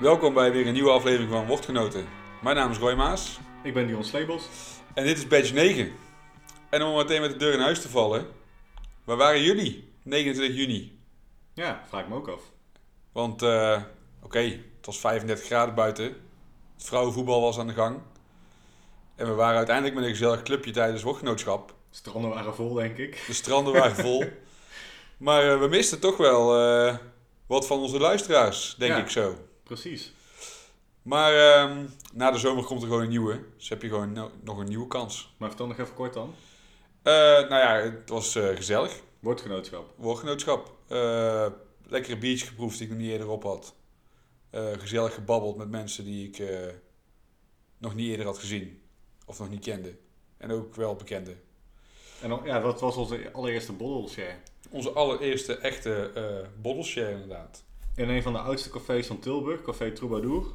Welkom bij weer een nieuwe aflevering van Woordgenoten. Mijn naam is Roy Maas Ik ben Dion Sleebos. en dit is badge 9. En om meteen met de deur in huis te vallen, waar waren jullie 29 juni? Ja, vraag ik me ook af. Want eh, oké, het was 35 graden buiten, het vrouwenvoetbal was aan de gang. En we waren uiteindelijk met een gezellig clubje tijdens woordgenootschap. Stranden waren vol, denk ik. De stranden waren vol. Maar eh, we misten toch wel eh, wat van onze luisteraars, denk Ja. ik zo. Precies. Maar ehm, na de zomer komt er gewoon een nieuwe. Dus heb je gewoon no- nog een nieuwe kans. Maar vertel nog even kort dan. Eh, nou ja, het was eh, gezellig. Woordgenootschap. Woordgenootschap. Eh, lekkere biertje geproefd die ik nog niet eerder op had. Gezellig gebabbeld met mensen die ik nog niet eerder had gezien. Of nog niet kende. En ook wel bekende. En dan, ja, dat was onze allereerste borrelshare. Onze allereerste echte eh bottleshare inderdaad. In een van de oudste cafés van Tilburg, Café Troubadour.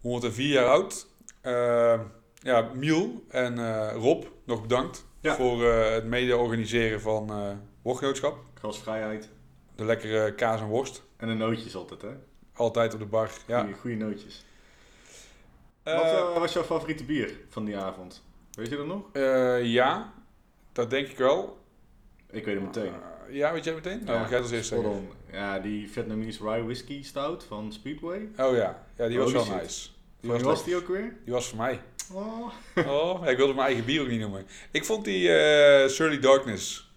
104 jaar oud. Eh, ja, Miel en eh, Rob, nog bedankt Ja. voor eh, het mede-organiseren van woordgenootschap. Gasvrijheid. De lekkere kaas en worst. En de nootjes altijd, hè? Altijd op de bar. Ja. Goeie, goeie nootjes. Wat was jouw favoriete bier van die avond? Weet je dat nog? ja, dat denk ik wel. Ik weet het meteen. Ja, weet jij meteen? Nou, mag jij het als eerst zeggen. Ja, die Vietnamese Rye Whisky Stout van Speedway. Oh ja, ja die was wel nice. Die was, die ook weer? die was voor mij. Oh. Oh, ik wilde mijn eigen bier ook niet noemen. Ik vond die eh Surly Darkness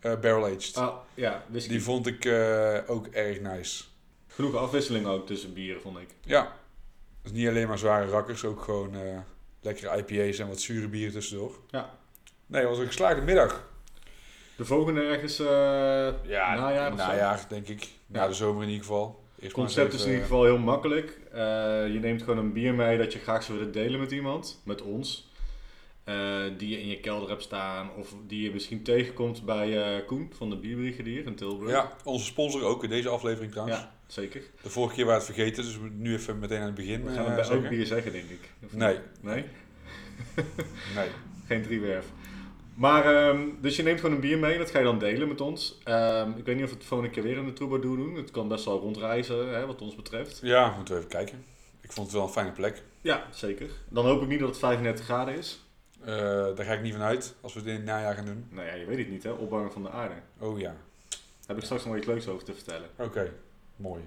eh, Barrel Aged. Ah, ja, whisky. Die vond ik eh, ook erg nice. Genoeg afwisseling ook tussen bieren, vond ik. Ja, dus niet alleen maar zware rakkers, ook gewoon lekkere IPA's en wat zure bieren tussendoor. Ja. Nee, het was een geslaagde middag. De volgende ergens eh Ja, najaar najaar denk ik. Na de zomer in ieder geval. Het concept is in ieder geval heel makkelijk. Eh, je neemt gewoon een bier mee dat je graag zou willen delen met iemand, met ons. eh, die je in je kelder hebt staan of die je misschien tegenkomt bij Koen van de Bierbrigadier in Tilburg. Ja, onze sponsor ook in deze aflevering trouwens. Ja, zeker. De vorige keer waren we het vergeten, dus we nu even meteen aan het begin We gaan het bij zeggen. ook bier zeggen, denk ik. Of Nee. Nee? Nee. Geen driewerf. Maar, ehm, dus je neemt gewoon een bier mee dat ga je dan delen met ons. Ehm, ik weet niet of we het de volgende keer weer in de Troubadour doen. Het kan best wel rondreizen, hè, wat ons betreft. Ja, moeten we even kijken. Ik vond het wel een fijne plek. Ja, zeker. Dan hoop ik niet dat het 35 graden is. Eh, daar ga ik niet van uit als we het in het najaar gaan doen. Nou ja, je weet het niet, hè? Opwarming van de aarde. Oh ja, Daar heb ik straks nog wel iets leuks over te vertellen. oké. Mooi.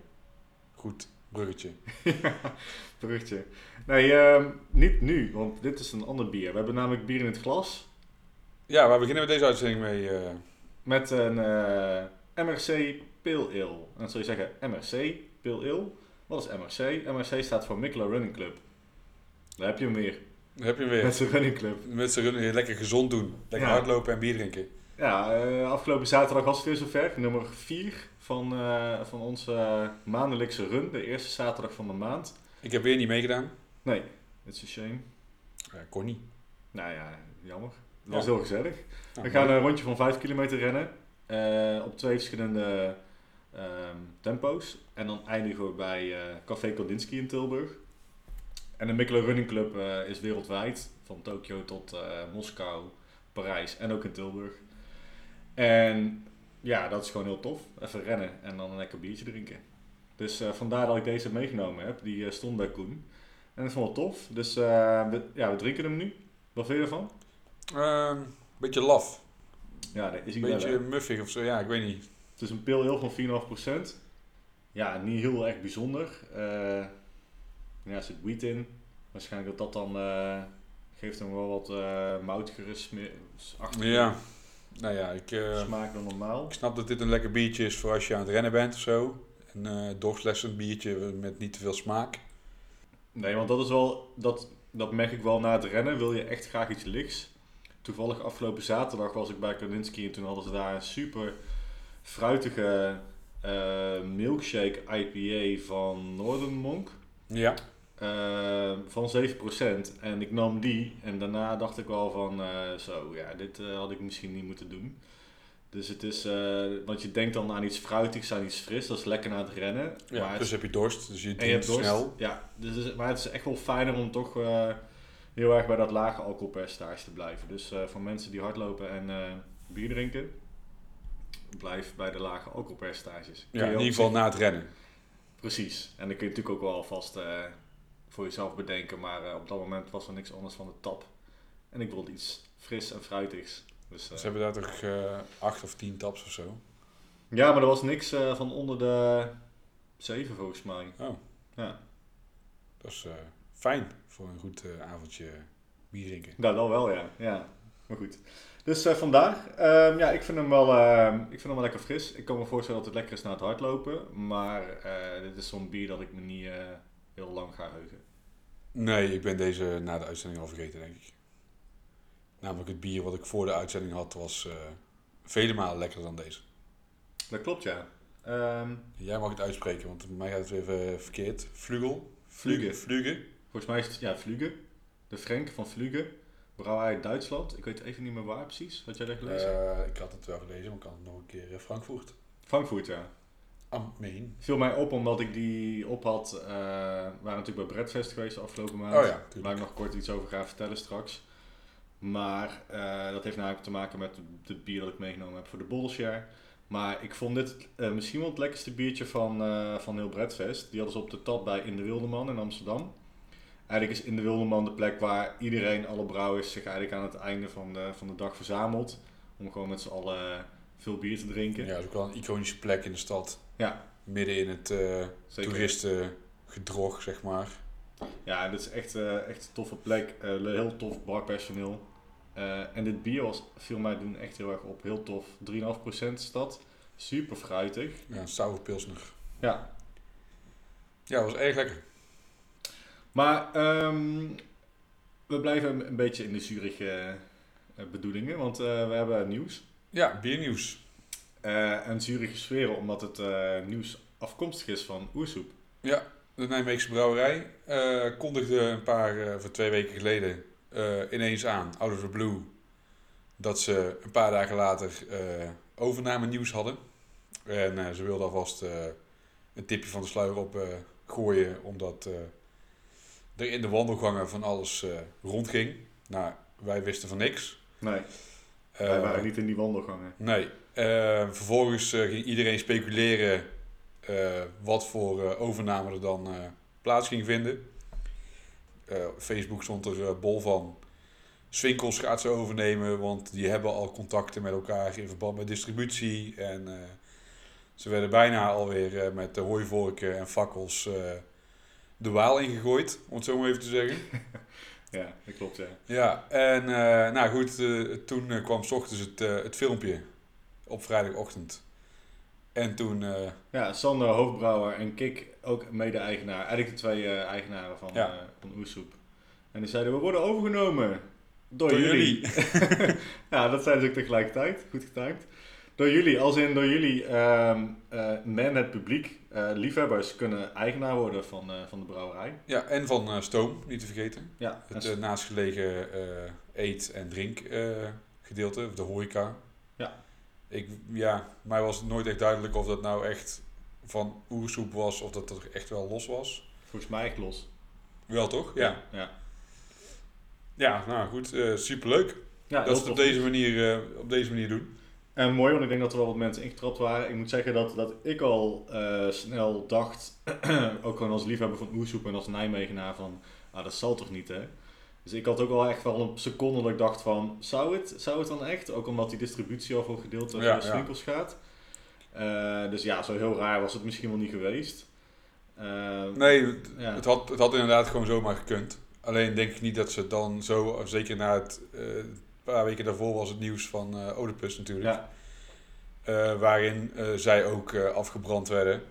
Goed, bruggetje. Berichtje. Nee, ehm, niet nu, want dit is een ander bier. We hebben namelijk bier in het glas Ja, waar beginnen we deze uitzending mee? eh? met een eh, MRC Pale Ale. En dan zou je zeggen MRC Pale Ale. Wat is MRC? MRC staat voor Mikkeler Running Club. Daar heb je hem weer. Dan heb je hem weer. Met zijn running club. Met z'n runnen lekker gezond doen. Lekker Ja. hardlopen en bier drinken. Ja, eh, afgelopen zaterdag was het weer zover. Nummer 4 van, van onze maandelijkse run. De eerste zaterdag van de maand. Ik heb weer niet meegedaan. Nee, it's a shame. Uh, kon niet. Nou ja, jammer. Ja. was heel gezellig. We gaan een rondje van 5 kilometer rennen. eh, op twee verschillende ehm, tempo's. En dan eindigen we bij eh, Café Kandinsky in Tilburg. En de Mikkeler Running Club eh, is wereldwijd. Van Tokio tot Moskou, Parijs en ook in Tilburg. En ja, dat is gewoon heel tof. Even rennen en dan een lekker biertje drinken. Dus vandaar dat ik deze meegenomen heb. Die stond bij Koen. En dat vond ik tof. Dus we, ja, we drinken hem nu. Wat vind je ervan? Ehm, beetje laf. Ja, dat is wel, Beetje muffig of zo. Ja, ik weet niet. Het is een pale ale van 4,5%. Ja, niet heel erg bijzonder. Eh ja, er zit wheat in. Waarschijnlijk dat dat dan eh, geeft hem wel wat eh moutigere achtige Ja. Nou ja, ik, eh, smaak dan normaal. ik snap dat dit een lekker biertje is voor als je aan het rennen bent of zo. Een eh doorslessend biertje met niet te veel smaak. Nee, want dat is wel, dat, dat merk ik wel na het rennen. Wil je echt graag iets lichts? Toevallig afgelopen zaterdag was ik bij Kandinsky en toen hadden ze daar een super fruitige eh, milkshake IPA van Northern Monk. Ja. Eh, van 7%. En ik nam die en daarna dacht ik wel van eh, zo, ja, dit had ik misschien niet moeten doen. Dus het is, want je denkt dan aan iets fruitigs, aan iets fris, dat is lekker na het rennen. ja maar het- plus heb je dorst, dus je drinkt snel. Ja, dus, maar het is echt wel fijner om toch heel erg bij dat lage alcoholpercentage te blijven. Dus eh, voor mensen die hardlopen en eh, bier drinken, blijf bij de lage alcoholpercentages. Ja, in ieder geval na het rennen. Precies. En dan kun je natuurlijk ook wel alvast eh, voor jezelf bedenken. Maar op dat moment was er niks anders van de tap. En ik wilde iets fris en fruitigs. Dus, Ze hebben daar toch acht of tien taps of zo. ja, maar er was niks van onder de 7 volgens mij. Oh, Ja. dat is fijn voor een goed eh, avondje bier drinken. Nou, dan wel, ja. ja. Maar goed. Dus eh, vandaag, ehm, ja, ik vind, hem wel, ehm, ik vind hem wel lekker fris. Ik kan me voorstellen dat het lekker is na het hardlopen. Maar eh, dit is zo'n bier dat ik me niet heel lang ga heugen. Nee, ik ben deze na de uitzending al vergeten, denk ik. Namelijk het bier wat ik voor de uitzending had, was vele malen lekkerder dan deze. Dat klopt, ja. Ehm, Jij mag het uitspreken, want bij mij gaat het even verkeerd. Vlugel? Vlugge. Vlugge? Volgens mij is het, ja, Vlugge. De Frank van Vlugge. Brouwerij uit Duitsland. Ik weet even niet meer waar precies. Had jij dat gelezen? Eh, ik had het wel gelezen, maar ik kan het nog een keer. eh, Frankfurt. Frankfurt, ja. Am Main. Viel mij op omdat ik die op had. eh, we waren natuurlijk bij Bredfest geweest de afgelopen maand. Oh ja, Waar ik nog kort iets over ga vertellen straks. Maar eh, dat heeft namelijk te maken met het bier dat ik meegenomen heb voor de Bolshare. Maar ik vond dit eh, misschien wel het lekkerste biertje van, eh, van heel Bredfest. Die hadden ze op de tap bij In de Wildeman in Amsterdam. Eigenlijk is In de Wildeman de plek waar iedereen, alle brouwers, zich eigenlijk aan het einde van de, van de dag verzamelt. Om gewoon met z'n allen veel bier te drinken. Ja, dat is ook wel een iconische plek in de stad. Ja. Midden in het Zeker. toeristengedrog, zeg maar. Ja, dit is echt, eh, echt een toffe plek. Eh, heel tof barpersoneel. En dit bier was, viel mij doen echt heel erg op. Heel tof. 3,5% stad. Super fruitig. Ja, een sour pilsner. Ja. Ja, dat was erg lekker. Maar ehm, we blijven een- beetje in de Zurich eh, eh, bedoelingen. Want eh, we hebben nieuws. Ja, biernieuws. Eh, en Zurich is omdat het nieuws afkomstig is van Oersoep. Ja, de Nijmeegse brouwerij kondigde een paar, eh, voor twee weken geleden, ineens aan, out of the blue, dat ze een paar dagen later overname nieuws hadden. En ze wilden alvast een tipje van de sluier op gooien, omdat er in de wandelgangen van alles eh, rondging. Nou, wij wisten van niks. Nee, Eh, wij waren niet in die wandelgangen. Nee. Eh, vervolgens ging iedereen speculeren wat voor overname er dan plaats ging vinden. Facebook stond er bol van. Swinkels gaat ze overnemen, want die hebben al contacten met elkaar in verband met distributie. En ze werden bijna alweer eh, met de hooivorken en fakkels de waal ingegooid, om het zo maar even te zeggen. Ja, dat klopt, ja. Ja, en eh, nou goed, eh, toen eh, kwam s ochtends het, het filmpje op vrijdagochtend. En toen, Ja, Sander, hoofdbrouwer en Kik, ook mede-eigenaar. Eigenlijk de twee eigenaren van, Ja. van Oersoep. En die zeiden, we worden overgenomen door, door jullie. jullie. ja, dat zijn ze ook tegelijkertijd. Goed getimed. Door jullie, als in door jullie, eh, men, het publiek, eh, liefhebbers kunnen eigenaar worden van, eh, van de brouwerij. Ja, en van eh, Stoom, niet te vergeten. Ja, Het en- naastgelegen eet- en drink gedeelte, of de horeca. Ja. Ik, ja, mij was het nooit echt duidelijk of dat nou echt van oersoep was of dat er echt wel los was. volgens mij echt los. Wel toch? Ja. ja. Ja, nou goed, superleuk ja dat ze het op deze, manier, op deze manier doen. En mooi, want ik denk dat er wel wat mensen ingetrapt waren. Ik moet zeggen dat, dat ik al eh, snel dacht, ook gewoon als liefhebber van oersoep en als Nijmegenaar van, ah, dat zal toch niet, hè? Dus ik had ook wel echt wel een seconde dat ik dacht van, zou het, zou het dan echt? Ook omdat die distributie al voor gedeelte Ja, via de ja. winkels gaat. Eh, dus ja, zo heel raar was het misschien wel niet geweest. Eh, Nee, het, Ja. het, had, het had inderdaad gewoon zomaar gekund. Alleen denk ik niet dat ze dan zo, zeker na het, eh, paar weken daarvoor was het nieuws van eh Oedipus natuurlijk. ja, Eh, waarin eh, zij ook afgebrand werden.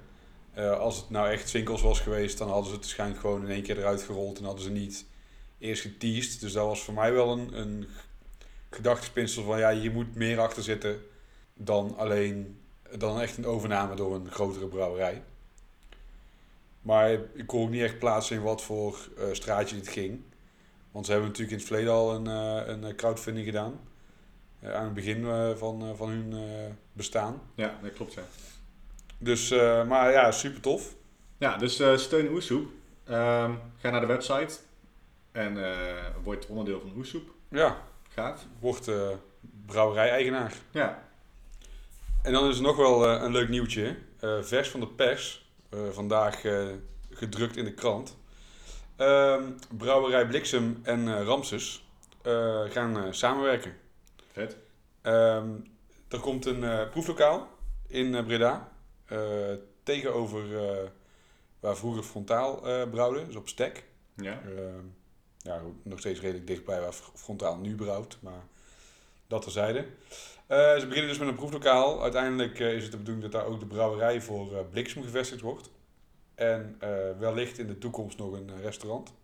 Als het nou echt Swinkels was geweest, dan hadden ze het waarschijnlijk gewoon in één keer eruit gerold en hadden ze niet eerst geteased. Dus dat was voor mij wel een, een gedachtespinsel van ja, hier moet meer achter zitten dan alleen dan echt een overname door een grotere brouwerij. Maar ik kon ook niet echt plaatsen in wat voor straatje dit ging. Want ze hebben natuurlijk in het verleden al een, eh, een crowdfunding gedaan. Eh, aan het begin eh, van, eh, van hun eh, bestaan. ja, dat klopt, ja. Dus, eh, maar ja, super tof. Ja, dus eh, steun Oersoep. Ehm, ga naar de website en eh, word onderdeel van Oersoep. Ja, Gaaf. wordt eh, brouwerij-eigenaar. Ja, En dan is er nog wel eh, een leuk nieuwtje. Eh, vers van de pers. Eh, vandaag eh, gedrukt in de krant. Ehm, Brouwerij Bliksem en eh, Ramses eh, gaan eh, samenwerken. Vet. Ehm, er komt een proeflokaal in Breda. tegenover waar vroeger Frontaal brouwde, dus op Stek. Ja. Ehm, ja, nog steeds redelijk dichtbij waar Frontaal nu brouwt, maar dat terzijde. Eh ze beginnen dus met een proeflokaal. Uiteindelijk is het de bedoeling dat daar ook de brouwerij voor eh Bliksem gevestigd wordt. En eh, wellicht in de toekomst nog een eh, restaurant.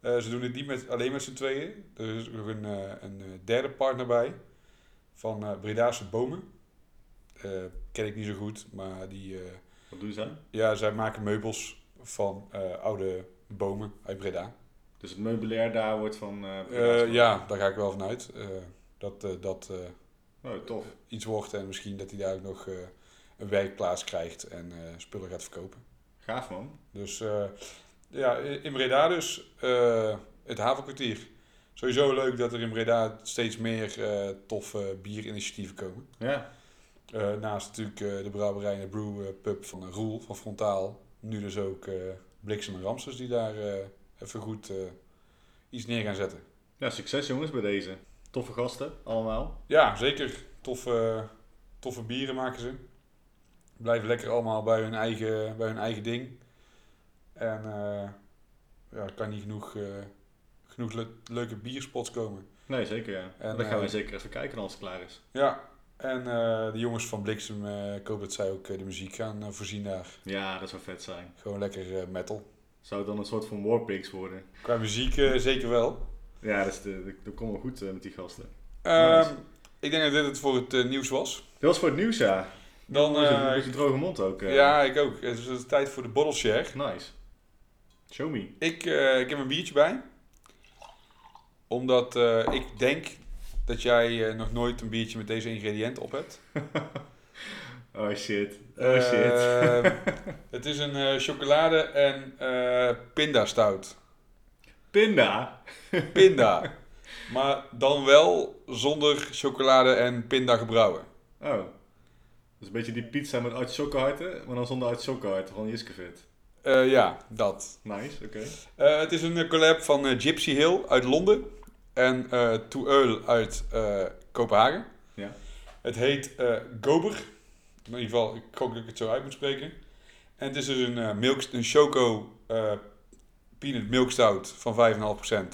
Eh, ze doen dit niet met, alleen met z'n tweeën. Er is nog een, een derde partner bij. Van Bredaanse Bomen. Ken ik niet zo goed, maar die... Wat doen zij? ja, zij maken meubels van oude bomen uit Breda. Dus het meubilair daar wordt van... Breda's ja, daar ga ik wel vanuit. dat dat. Oh, tof. iets wordt en misschien dat hij daar ook nog een werkplaats krijgt en spullen gaat verkopen. Gaaf man. Dus eh, ja, in Breda dus eh, het havenkwartier. Sowieso leuk dat er in Breda steeds meer eh, toffe bierinitiatieven komen. Ja. Naast natuurlijk de brouwerij en de brew eh, pub van Roel van Frontaal. Nu dus ook Bliksem en Ramses die daar even goed iets neer gaan zetten. Ja, succes jongens bij deze. Toffe gasten, allemaal. Ja, zeker. Toffe, toffe bieren maken ze. Blijven lekker allemaal bij hun eigen, bij hun eigen ding. En eh, ja, er kan niet genoeg, eh, genoeg le- leuke bierspots komen. Nee, zeker ja. En, dan gaan we eh, zeker even kijken als het klaar is. Ja, en de jongens van Bliksem, eh, ik hoop dat zij ook de muziek gaan voorzien daar. Ja, dat zou vet zijn. Gewoon lekker metal. Zou het dan een soort van Warpigs worden? Qua muziek zeker wel. Ja, dat, is de, dat- dat komt wel goed met die gasten. Ehm, Nice. Ik denk dat dit het voor het nieuws was. Dat was voor het nieuws, ja. Dan, Dan is eh, een droge mond ook. eh. ja, ik ook. Het is het tijd voor de bottle share. Nice. Show me. Ik, eh, ik heb een biertje bij. Omdat eh, ik denk dat jij eh, nog nooit een biertje met deze ingrediënten op hebt. Oh shit. Oh shit. Eh, het is een eh, chocolade en eh pindastout. Pinda. Pinda. maar dan wel zonder chocolade en pinda gebrouwen. Oh. Dus een beetje die pizza met chocoharten, maar dan zonder chocoharten van Jiskevit. Eh, ja, dat. Nice, oké. Eh, het is een eh, collab van Gypsy Hill uit Londen en eh To Eul uit Kopenhagen. Ja. Het heet Gober. In ieder geval, ik hoop dat ik het zo uit moet spreken. En het is dus een, milk, een Choco Peanut Milk Stout van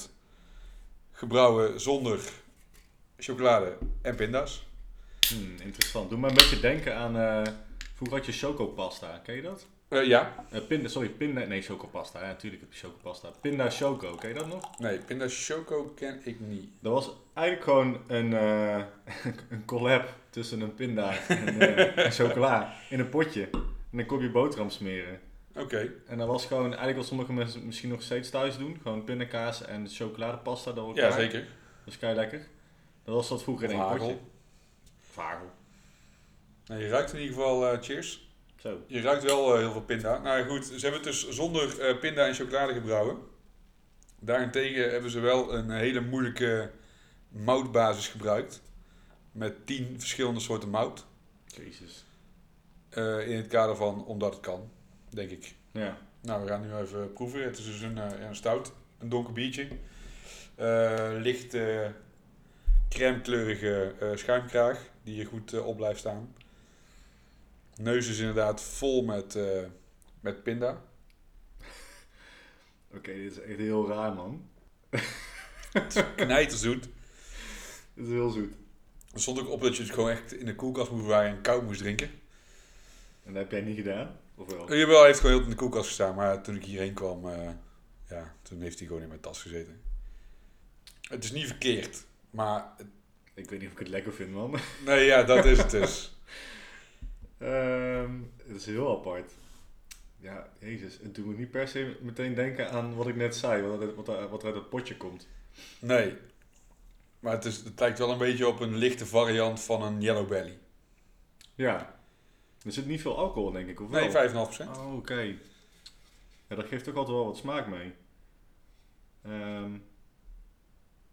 5,5%. Gebrouwen zonder chocolade en pinda's. Hmm, interessant. Doe me een beetje denken aan... eh vroeger had je chocopasta, ken je dat? Eh, ja, Eh pinda, sorry, pinda... Nee, chocopasta. Ja, natuurlijk heb je chocopasta. Pinda choco, ken je dat nog? nee, pinda choco ken ik niet. Dat was eigenlijk gewoon een, een collab tussen een pinda en, chocola in een potje. En dan kon je boterham smeren. Oké, En dat was gewoon, eigenlijk wat sommige mensen misschien nog steeds thuis doen. Gewoon pindakaas en chocoladepasta door elkaar. ja zeker. Dat is kei lekker. Dat was dat vroeger in één hagel. potje. Vagel. Nou, je ruikt in ieder geval, eh, cheers. Zo. Je ruikt wel eh, heel veel pinda. Nou goed, ze hebben het dus zonder eh, pinda en chocolade gebrouwen. Daarentegen hebben ze wel een hele moeilijke moutbasis gebruikt. Met tien verschillende soorten mout. Jezus. Eh, in het kader van omdat het kan, denk ik. Ja. Nou, we gaan nu even proeven. Het is dus een, eh, een stout, een donker biertje. Eh, licht eh crème kleurige eh, schuimkraag die er goed eh, op blijft staan. Neus is inderdaad vol met, eh, met pinda. Oké, dit is echt heel raar, man. Knijterzoet. Dit is heel zoet. Er stond ook op dat je het gewoon echt in de koelkast moet bewaren en koud moest drinken. En dat heb jij niet gedaan? Of wel? Uh, Jawel, hij heeft gewoon heel in de koelkast gestaan. Maar toen ik hierheen kwam, eh, ja, toen heeft hij gewoon in mijn tas gezeten. Het is niet verkeerd. Maar, het- Ik weet niet of ik het lekker vind, man. nee ja, dat is het dus. Ehm, het is heel apart. Ja, jezus. Het doet me niet per se meteen denken aan wat ik net zei. Wat, er- wat, er- wat uit het potje komt. Nee. Maar het, is, het lijkt wel een beetje op een lichte variant van een Yellow Belly. Ja. Er zit niet veel alcohol, denk ik, of wel? Nee, 5,5%. Oh, oké. Ja, dat geeft ook altijd wel wat smaak mee. Ehm,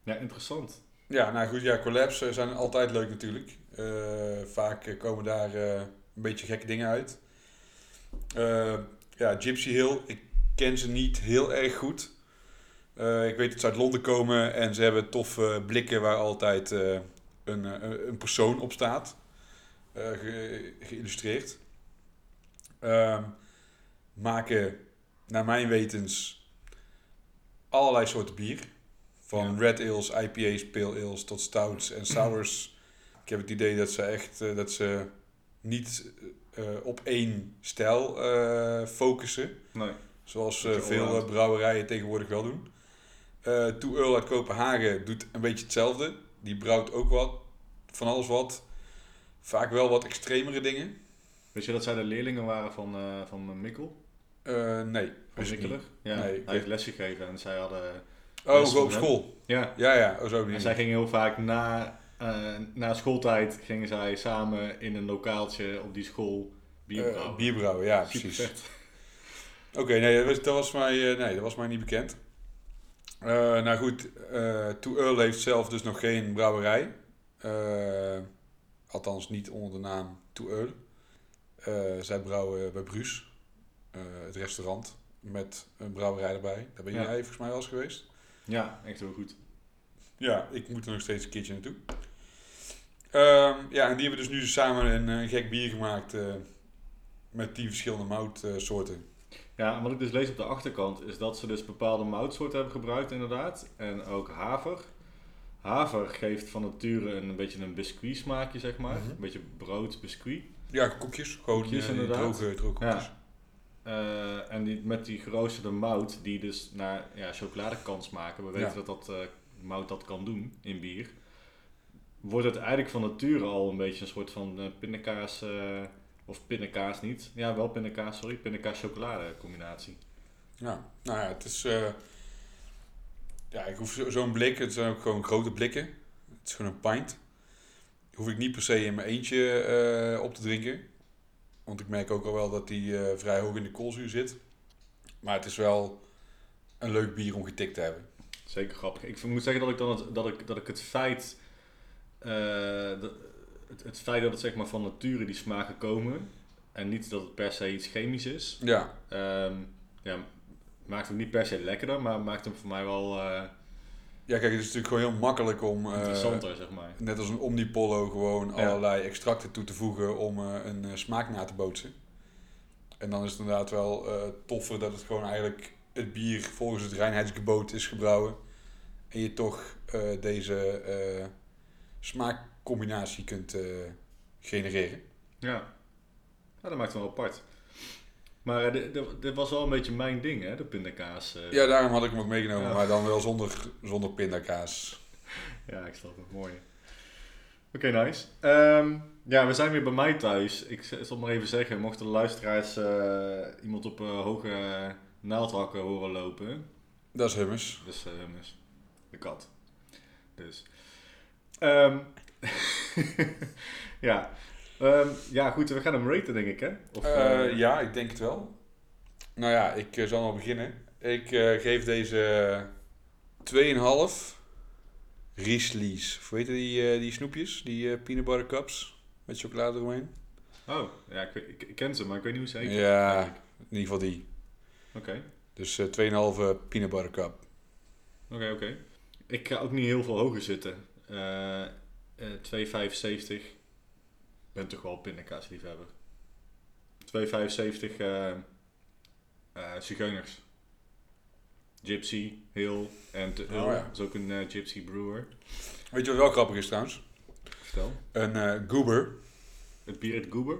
ja, interessant. Ja, nou goed, ja, collabs zijn altijd leuk natuurlijk. Eh, vaak komen daar eh, een beetje gekke dingen uit. Eh, ja, Gypsy Hill. Ik ken ze niet heel erg goed. Ik weet dat ze uit Londen komen en ze hebben toffe blikken waar altijd een, een persoon op staat. ge- geïllustreerd. Ehm, maken, naar mijn wetens, allerlei soorten bier. Van Ja. red ales, IPA's, pale ales tot stouts en sours. Ik heb het idee dat ze echt eh, dat ze niet eh, op één stijl eh, focussen. Nee. Zoals eh, veel eh, brouwerijen tegenwoordig wel doen. Eh Two Earl uit Kopenhagen doet een beetje hetzelfde. Die brouwt ook wat, van alles wat. Vaak wel wat extremere dingen. Weet je dat zij de leerlingen waren van, eh, van Mikkel? Eh, nee, Van Mikkeler? niet. Ja, Nee, hij heeft lesje gegeven en zij hadden... Oh, op school. Ja, Ja, ja, oh, zo en niet. zij gingen heel vaak na, eh, na schooltijd gingen zij samen in een lokaaltje op die school bier Eh, ja, Super precies. Oké, nee, dat was, dat was mij, eh, nee, dat was mij niet bekend. Nou goed, eh Two Earl heeft zelf dus nog geen brouwerij. Althans niet onder de naam Two Earl. Zij brouwen bij Bruus, eh, het restaurant, met een brouwerij erbij. Daar ben Ja. jij volgens mij wel eens geweest. Ja, echt heel goed. Ja, ik moet er nog steeds een keertje naartoe. Ehm, ja, en die hebben dus nu samen een, eh, gek bier gemaakt eh, met tien verschillende moutsoorten. Ja, en wat ik dus lees op de achterkant is dat ze dus bepaalde moutsoorten hebben gebruikt inderdaad. En ook haver. Haver geeft van nature een, beetje een biscuit smaakje, zeg maar. Mhm. Een beetje brood, biscuit. Ja, koekjes. Gewoon Koekjes, eh, inderdaad. droge, droge koekjes. Ja. Eh, en die, met die geroosterde mout, die dus naar ja, chocolade kan smaken. We weten Ja. dat dat eh, mout dat kan doen in bier. Wordt het eigenlijk van nature al een beetje een soort van eh, pindakaas, of pindakaas niet. Ja, wel pindakaas, sorry. Pindakaas chocolade combinatie. Ja, nou ja, het is. ja, ik hoef zo- zo'n blik, het zijn ook gewoon grote blikken. Het is gewoon een pint. Hoef ik niet per se in mijn eentje op te drinken. Want ik merk ook al wel dat die eh, vrij hoog in de koolzuur zit. Maar het is wel een leuk bier om getikt te hebben. Zeker grappig. Ik moet zeggen dat ik dan het, dat ik, dat ik het feit, eh, dat- het, het feit dat het zeg maar van nature die smaken komen en niet dat het per se iets chemisch is, Ja, ehm, ja, maakt hem niet per se lekkerder, maar maakt hem voor mij wel eh, ja kijk, het is natuurlijk gewoon heel makkelijk om. eh, interessanter, zeg maar. net als een Omnipollo gewoon Ja. allerlei extracten toe te voegen om eh, een eh, smaak na te bootsen. En dan is het inderdaad wel toffer dat het gewoon eigenlijk het bier volgens het reinheidsgebod is gebrouwen. En je toch deze smaakcombinatie kunt genereren. Ja. ja, dat maakt hem wel apart. Maar eh, dit, dit- dit was wel een beetje mijn ding, hè, de pindakaas. eh. Ja, daarom had ik hem ook meegenomen, Ja. maar dan wel zonder, zonder pindakaas. Ja, ik snap het. Mooi. Oké, nice. Ehm, ja, we zijn weer bij mij thuis. Ik zal maar even zeggen, mochten de luisteraars eh, iemand op hoge naaldhakken horen lopen. Dat is hummus. Dus eh, hummus. De kat. Dus. Ehm, ja. Ehm, ja, goed. We gaan hem raten, denk ik, hè? Of, Eh, eh, ja, ik denk het wel. Nou ja, ik eh, zal al beginnen. Ik geef deze 2,5 Rieslies. Of weet je die, die snoepjes? Die peanut butter cups met chocolade eromheen? Oh, ja, ik, ik, ik ken ze, maar ik weet niet hoe ze heet. Ja, in ieder geval die. Oké, Dus eh 2,5 peanut butter cup. oké, oké. Ik ga ook niet heel veel hoger zitten. Eh 2,75. Ik ben toch wel pindakaasliefhebber. 2,75 eh eh zigeuners. Gypsy, Hill en Oh, ja. Dat is ook een eh, Gypsy brewer. Weet je wat wel grappig is trouwens? Vertel. Een eh goober. Het bier Goober.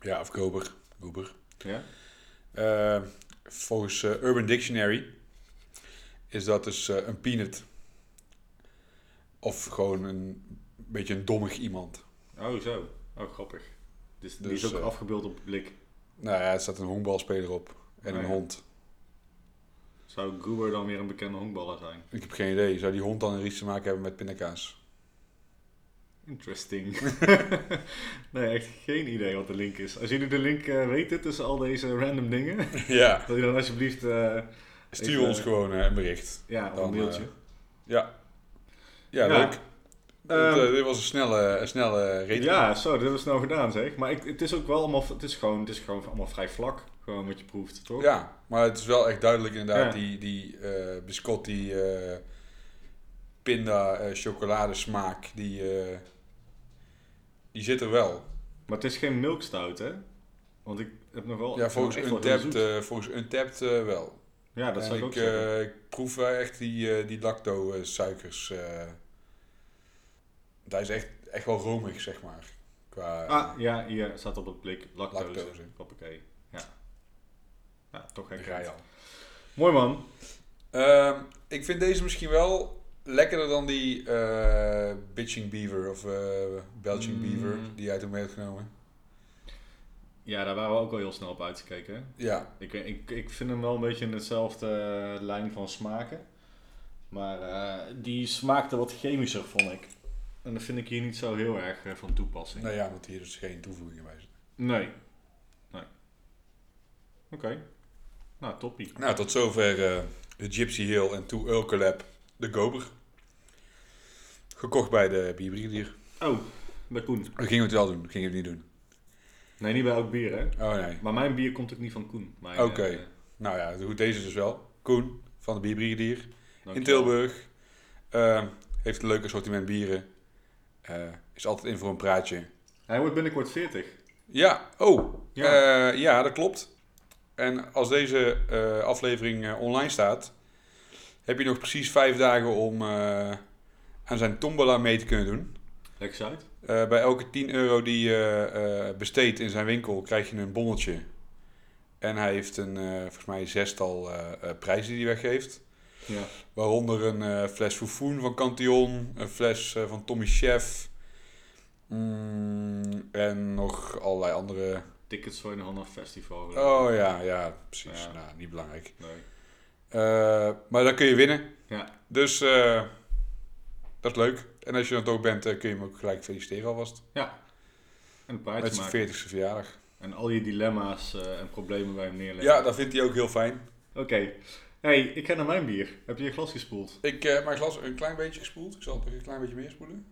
Ja, of gober. Goober. Ja? Eh, volgens Urban Dictionary is dat dus een peanut. Of gewoon een beetje een dommig iemand. Oh, zo. Oh, grappig. Dus, die Dus, is ook eh, afgebeeld op het blik. Nou ja, er staat een honkbalspeler op. En Oh een ja. hond. Zou Goober dan weer een bekende honkballer zijn? Ik heb geen idee. Zou die hond dan iets te maken hebben met pindakaas? Interesting. nee, echt geen idee wat de link is. Als jullie de link eh, weten tussen al deze random dingen, ja. wil je dan alsjeblieft eh, Stuur Even, ons gewoon een bericht. ja, Dan, een mailtje. Ja. Ja, Ja. leuk. Dit, eh, dit was een snelle, een snelle. Ja, zo, dat hebben we snel gedaan zeg. Maar ik, het is ook wel allemaal, het is gewoon, het is gewoon allemaal vrij vlak. Gewoon wat je proeft, toch? Ja, maar het is wel echt duidelijk inderdaad, Ja. die, die eh biscotti, pinda, chocoladesmaak, die, die zit er wel. Maar het is geen milkstout, hè? Want ik heb nog wel... Ja, volgens Untapped, volgens Untapped wel. Ja, dat En zou ik ook ik, ik proef wel echt die, die lacto-suikers. Eh dat is echt, echt wel romig, zeg maar. Qua, ah, ja, hier staat op het blik lactose. Lactose. Hoppakee. Ja. Ja, toch al. Mooi man. Ehm, ik vind deze misschien wel lekkerder dan die eh Bitching Beaver of eh Belching Mm. Beaver die jij toen mee had genomen. Ja, daar waren we ook al heel snel op uitgekeken. Ja, Ik, ik, ik vind hem wel een beetje in hetzelfde eh, lijn van smaken. Maar eh, die smaakte wat chemischer, vond ik. En dat vind ik hier niet zo heel erg eh, van toepassing. nou ja, want hier dus geen toevoegingen bij. Nee. Nee. Oké. Nou, toppie. Nou, tot zover eh, de Gypsy Hill en To Ulke Lab, de Gober. Gekocht bij de bierbrigadier. Oh, bij Koen. Dat gingen we het wel doen, gingen we het niet doen. Nee, niet bij elk bier, hè? Oh nee. Maar mijn bier komt ook niet van Koen. Oké. eh, Nou ja, goed, deze dus wel. Koen van de bierbrigadier in. Tilburg. Heeft een leuk assortiment bieren. Eh, is altijd in voor een praatje. Hij wordt binnenkort 40. Ja, oh. Ja. Ja, ja dat klopt. En als deze eh, aflevering eh, online staat, heb je nog precies vijf dagen om eh, aan zijn tombola mee te kunnen doen. Eh, bij elke 10 euro die je eh, besteedt in zijn winkel, krijg je een bonnetje. En hij heeft een, eh, volgens mij, zestal eh, eh, prijzen die hij weggeeft. Ja. Waaronder een eh, fles Foufoun van Cantillon, een fles eh, van Tommy Chef. Mm, en nog allerlei andere. Tickets voor een Hanna Festival. Oh ja, ja, precies. Ja. Nou, niet belangrijk. Nee. Eh, maar dan kun je winnen. Ja. Dus dat is leuk. En als je dan toch bent, kun je hem ook gelijk feliciteren alvast. En een praatje Met zijn maken. 40ste verjaardag. En al je dilemma's en problemen bij hem neerleggen. Ja, dat vindt hij ook heel fijn. Oké. Hey, ik ga naar mijn bier. Heb je je glas gespoeld? Ik heb mijn glas een klein beetje gespoeld. Ik zal het een klein beetje meer spoelen.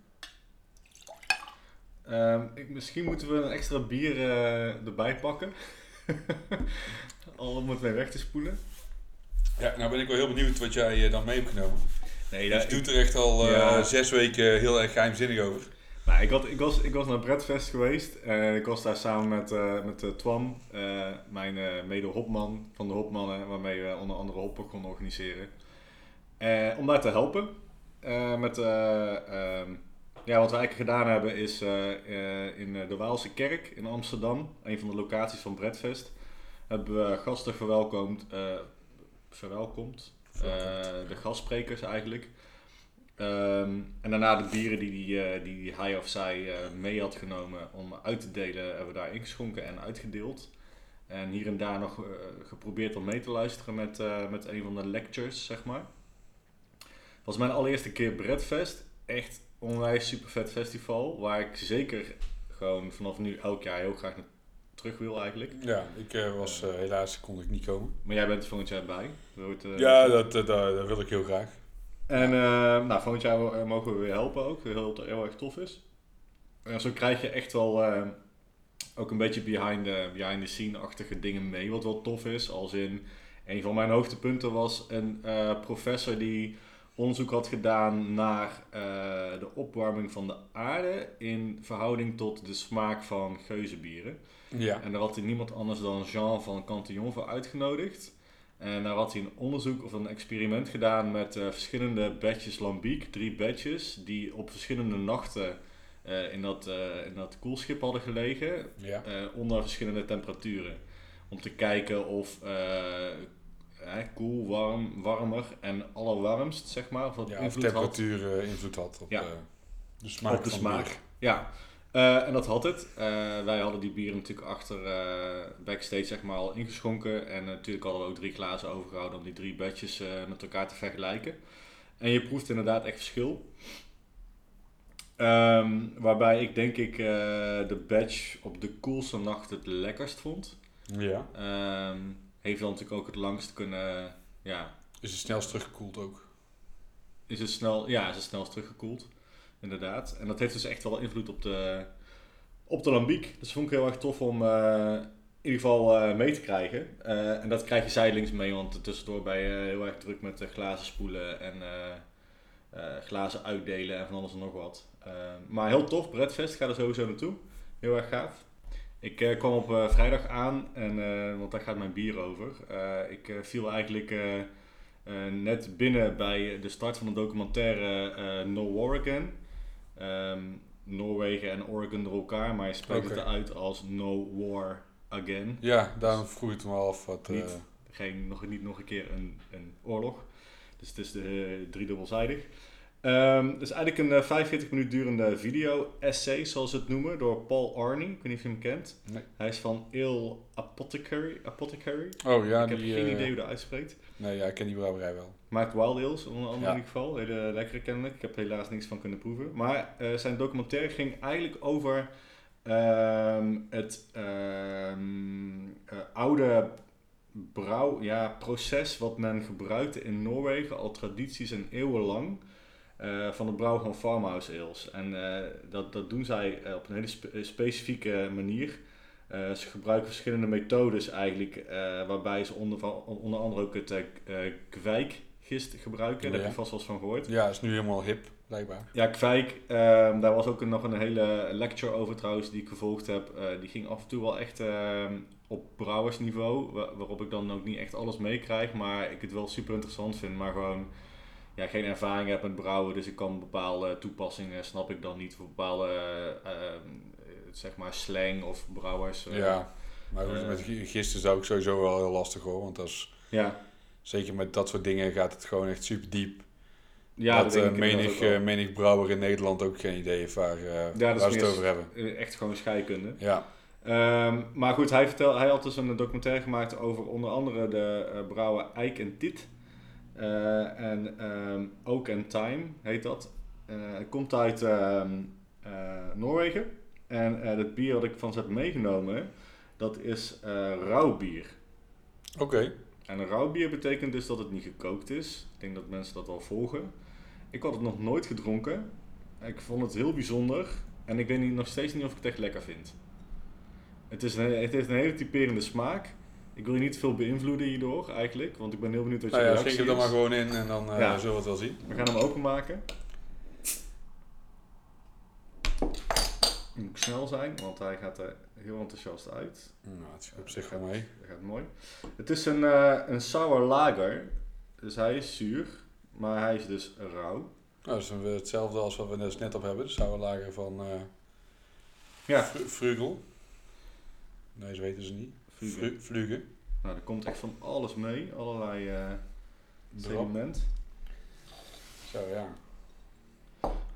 Ehm, ik, misschien moeten we een extra bier eh, erbij pakken. Al om het mee weg te spoelen. Ja, nou ben ik wel heel benieuwd wat jij eh, dan mee hebt genomen. Nee, je doet er echt al eh, Ja. zes weken heel erg geheimzinnig over. Nou, ik, had, ik, was, ik was naar Bredfest geweest. en ik was daar samen met, eh, met eh, Twan, eh, mijn eh mede-hopman van de Hopmannen, waarmee we onder andere hoppen konden organiseren. Om daar te helpen. Met, eh, ehm, ja, wat we eigenlijk gedaan hebben is in de Waalse Kerk in Amsterdam, een van de locaties van Bredfest, hebben we gasten verwelkomd. verwelkomd? De gastsprekers eigenlijk. Ehm, en daarna de bieren die, die, eh, die hij of zij eh, mee had genomen om uit te delen, hebben we daar ingeschonken en uitgedeeld. En hier en daar nog eh, geprobeerd om mee te luisteren met, met een van de lectures, zeg maar. Het was mijn allereerste keer Bredfest. Echt onwijs super vet festival, waar ik zeker gewoon vanaf nu elk jaar heel graag naar terug wil eigenlijk. Ja, ik was helaas kon ik niet komen. Maar jij bent er volgend jaar bij. Wordt, Ja, dat, dat, dat wil ik heel graag. En eh, nou, volgend jaar mogen we weer helpen ook, heel, heel erg tof is. En zo krijg je echt wel eh, ook een beetje behind the, behind the scene-achtige dingen mee, wat wel tof is. Als in, een van mijn hoogtepunten was een eh, professor die onderzoek had gedaan naar eh, de opwarming van de aarde in verhouding tot de smaak van geuzenbieren. Ja. En daar had hij niemand anders dan Jean van Cantillon voor uitgenodigd. En daar had hij een onderzoek of een experiment gedaan met eh, verschillende batches lambiek, drie batches, die op verschillende nachten eh, in, dat, eh, in dat koelschip hadden gelegen, Ja. eh, onder verschillende temperaturen. Om te kijken of eh, eh, koel, warm, warmer en allerwarmst, zeg maar, of dat ja invloed had temperatuur eh, invloed had op Ja. eh, de smaak op de van smaak. Ja, Eh, en dat had het. Eh, wij hadden die bieren natuurlijk achter eh, backstage zeg maar, al ingeschonken. En natuurlijk hadden we ook drie glazen overgehouden om die drie eh, met elkaar te vergelijken. En je proeft inderdaad echt verschil. Ehm, waarbij ik denk ik de batch op de koelste nacht het lekkerst vond. Ja. Ehm, heeft dan natuurlijk ook het langst kunnen, ja, Is het snelst teruggekoeld ook. is het snel, ja, is het snelst teruggekoeld. Inderdaad. En dat heeft dus echt wel invloed op de, op de lambiek. Dus vond ik heel erg tof om eh, in ieder geval eh, mee te krijgen. Eh, en dat krijg je zijdelings mee, want tussendoor ben je heel erg druk met glazen spoelen en glazen uitdelen en van alles en nog wat. Maar heel tof, Breadfest, ga er sowieso naartoe. Heel erg gaaf. Ik kwam op vrijdag aan, en, want daar gaat mijn bier over. Ik viel eigenlijk net binnen bij de start van de documentaire No War Again. Ehm, Noorwegen en Oregon door elkaar, maar je spreekt het uit als No War Again. Ja, daarom vroeg ik het me af wat... eh, Niet. Geen, nog, niet nog een keer een, een oorlog. Dus het is de, eh, driedubbelzijdig. Ehm het is eigenlijk een eh, 45 minuten durende video-essay, zoals ze het noemen, door Paul Arney. Ik weet niet of je hem kent. Nee. Hij is van Il Apothecary. Apothecary. Oh ja, ik heb die... geen eh, idee hoe dat uitspreekt. Nee, ja, ik ken die brouwerij wel. Maakt Wild Ales, onder andere Ja. in ieder geval. Hele lekkere kennelijk. Ik heb er helaas niks van kunnen proeven. Maar eh, zijn documentaire ging eigenlijk over ehm, het ehm, eh, oude brouw, ja, proces wat men gebruikte in Noorwegen al tradities en eeuwenlang. Eh, van het brouwen van farmhouse ales. En eh, dat, dat doen zij eh, op een hele spe- specifieke manier. Ze gebruiken verschillende methodes eigenlijk, waarbij ze onder, onder andere ook het kwijkgist gebruiken. Daar heb Ja. je vast wel eens van gehoord. Ja, is nu helemaal hip, blijkbaar. Ja, kwijk, ehm, daar was ook een- nog een hele lecture over trouwens die ik gevolgd heb. Die ging af en toe wel echt ehm, op brouwersniveau, wa- waarop ik dan ook niet echt alles meekrijg, maar ik het wel super interessant vind, maar gewoon ja, geen ervaring heb met brouwen, dus ik kan bepaalde toepassingen, snap ik dan niet, voor bepaalde eh, ehm, zeg maar slang of brouwers. eh, ja, maar goed, eh, met gi- gisten is dat ook sowieso wel heel lastig hoor. Want dat is, ja. zeker met dat soort dingen gaat het gewoon echt super diep. Ja, dat eh, ik inderdaad menig, eh, menig brouwer in Nederland ook geen idee heeft waar, eh, dat is waar ze het over hebben. Eh, Echt gewoon scheikunde. Ja, Ehm, maar goed, hij, vertel, hij had dus een documentaire gemaakt over onder andere de eh, brouwer Eik en Tit. Eh, en ehm Oak and Time heet dat. Eh, het komt uit ehm, eh, Noorwegen. En het bier wat ik van ze heb meegenomen, dat is rauw bier. oké. En een rauw bier betekent dus dat het niet gekookt is. Ik denk dat mensen dat wel volgen. Ik had het nog nooit gedronken. Ik vond het heel bijzonder. En ik weet niet, nog steeds niet of ik het echt lekker vind. Het, is een, het heeft een hele typerende smaak. Ik wil je niet veel beïnvloeden hierdoor eigenlijk. Want ik ben heel benieuwd wat je Nou ja, reactie schenk er dan is. maar gewoon in en dan eh, Ja. zullen we het wel zien. We gaan hem openmaken. Moet snel zijn, want hij gaat er heel enthousiast uit. Nou, het zit op zich wel mee. Dat gaat mooi. Het is een, eh een sour lager. Dus hij is zuur, maar hij is dus rauw. Nou, dat is hetzelfde als wat we dus net op hebben. De sauerlager van eh Ja. Vrugel. Nee, ze weten ze niet. Vlugge. Vlu- Vlugge. Nou, er komt echt van alles mee. Allerlei eh sediment. Zo, ja.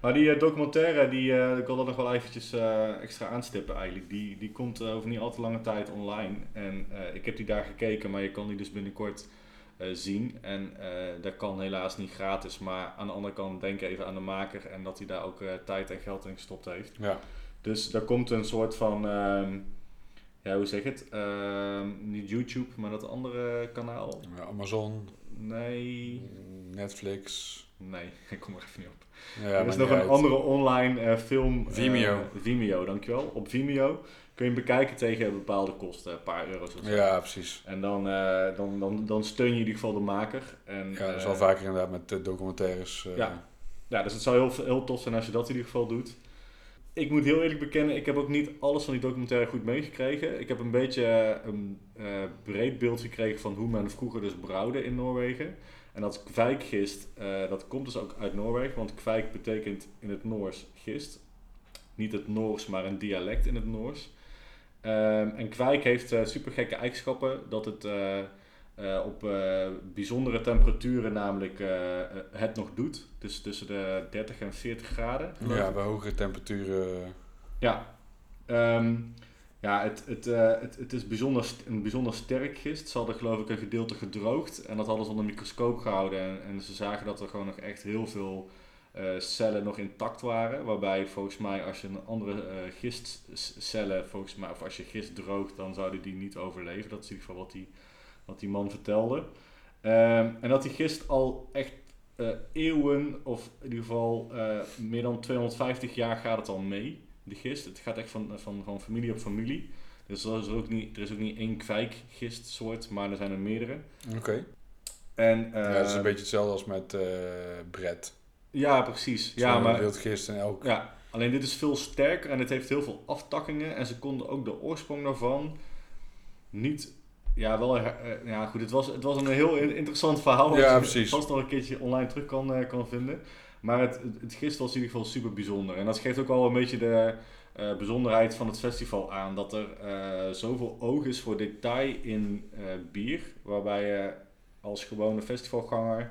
Maar die eh, documentaire, die, eh, ik wil dat nog wel eventjes eh, extra aanstippen eigenlijk. Die, die komt over niet al te lange tijd online. En eh, ik heb die daar gekeken, maar je kan die dus binnenkort eh, zien. En eh, dat kan helaas niet gratis. Maar aan de andere kant, denk even aan de maker en dat hij daar ook eh, tijd en geld in gestopt heeft. Ja, Dus daar komt een soort van, ehm, ja hoe zeg het? Ehm, niet YouTube, maar dat andere kanaal. Ja, Amazon, Nee, Netflix. nee, ik kom er even niet op. Ja, er is nog een uit. andere online eh, film. eh, Vimeo. Vimeo, dankjewel. Op Vimeo kun je bekijken tegen bepaalde kosten, een paar euro's of zo. Ja, precies. En dan, eh, dan, dan, dan steun je in ieder geval de maker. En, Ja, dat is wel vaker inderdaad met documentaires. Ja. Ja, dus het zou heel, heel tof zijn als je dat in ieder geval doet. Ik moet heel eerlijk bekennen, ik heb ook niet alles van die documentaire goed meegekregen. Ik heb een beetje een eh, breed beeld gekregen van hoe men vroeger dus brouwde in Noorwegen. En dat kwijkgist, eh, dat komt dus ook uit Noorwegen, want kwijk betekent in het Noors gist. Niet het Noors, maar een dialect in het Noors. Ehm, en kwijk heeft eh super gekke eigenschappen, dat het eh, op eh, bijzondere temperaturen namelijk eh, het nog doet. Dus tussen de 30 en 40 graden. ja, bij hogere temperaturen. Ja, Ehm, ja het, het, eh, het, het is bijzonder, een bijzonder sterk gist. Ze hadden geloof ik een gedeelte gedroogd en dat hadden ze onder microscoop gehouden. En, en ze zagen dat er gewoon nog echt heel veel eh, cellen nog intact waren. Waarbij volgens mij als je een andere eh, gistcellen, volgens mij, of als je gist droogt, dan zouden die niet overleven. Dat is in ieder geval wat die, wat die man vertelde. Ehm, en dat die gist al echt eh, eeuwen, of in ieder geval eh, meer dan 250 jaar gaat het al mee, de gist. Het gaat echt van, van, van familie op familie. Dus er is ook niet, er is ook niet één kwijkgistsoort, maar er zijn er meerdere. Oké. En, eh, ja, dat is een beetje hetzelfde als met eh Brett. Ja, precies. Ja, Ja, maar Wildgist en elk... Ja, alleen dit is veel sterker en het heeft heel veel aftakkingen. En ze konden ook de oorsprong daarvan niet... Ja, wel... her- eh, ja, goed, het was, het was een heel in- interessant verhaal. Ja, je precies. vast nog een keertje online terug kan, eh, kan vinden. Maar het, het, het gist was in ieder geval super bijzonder. En dat geeft ook wel een beetje de eh, bijzonderheid van het festival aan. Dat er eh, zoveel oog is voor detail in eh, bier. Waarbij je als gewone festivalganger...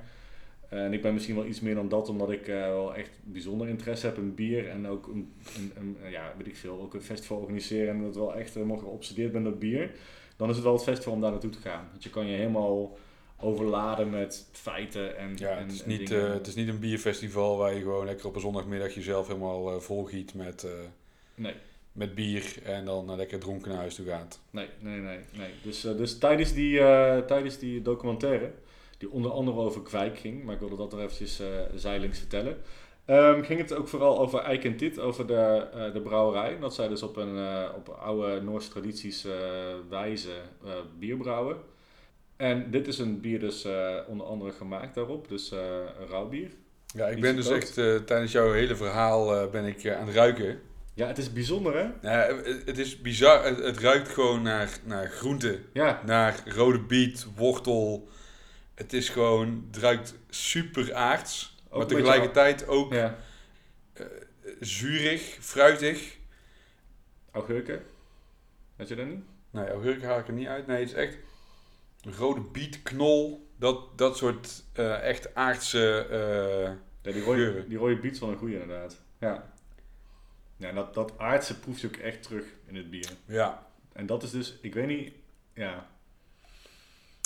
eh, en ik ben misschien wel iets meer dan dat, omdat ik eh, wel echt bijzonder interesse heb in bier. En ook een, een, een, eh, ja, weet ik veel, ook een festival organiseren. En dat wel echt helemaal geobsedeerd ben door bier. Dan is het wel het festival om daar naartoe te gaan. Want je kan je helemaal overladen met feiten en Ja, en, het is, niet, eh, het is niet een bierfestival waar je gewoon lekker op een zondagmiddag jezelf helemaal eh, volgiet met, eh, Nee, met bier en dan lekker dronken naar huis toe gaat. nee, nee, nee. nee. Dus, dus tijdens, die, tijdens die documentaire, die onder andere over kwijk ging, maar ik wilde dat er eventjes zijlings vertellen, ehm, ging het ook vooral over Eik en Tit, over de, eh, de brouwerij. Dat zij dus op een eh, op oude Noorse tradities eh, wijze bier brouwen. En dit is een bier dus onder andere gemaakt daarop, dus eh een rauw bier. Ja, ik ben dus echt tijdens jouw hele verhaal ben ik aan het ruiken. Ja, het is bijzonder hè? Ja, het, is bizar, het, het ruikt gewoon naar, naar groente, Ja, naar rode biet, wortel. Het is gewoon, het ruikt super aards, maar tegelijkertijd ook ja. zuurig, fruitig. Augurken. Weet je dat niet? Nee, augurken haal ik er niet uit. Nee, het is echt rode biet, knol, dat, dat soort eh, echt aardse... eh, Ja, die rode, Geuren. die rode biet is wel een goeie inderdaad. Ja. Ja, en dat, dat aardse proef je ook echt terug in het bier. ja, En dat is dus, ik weet niet, ja.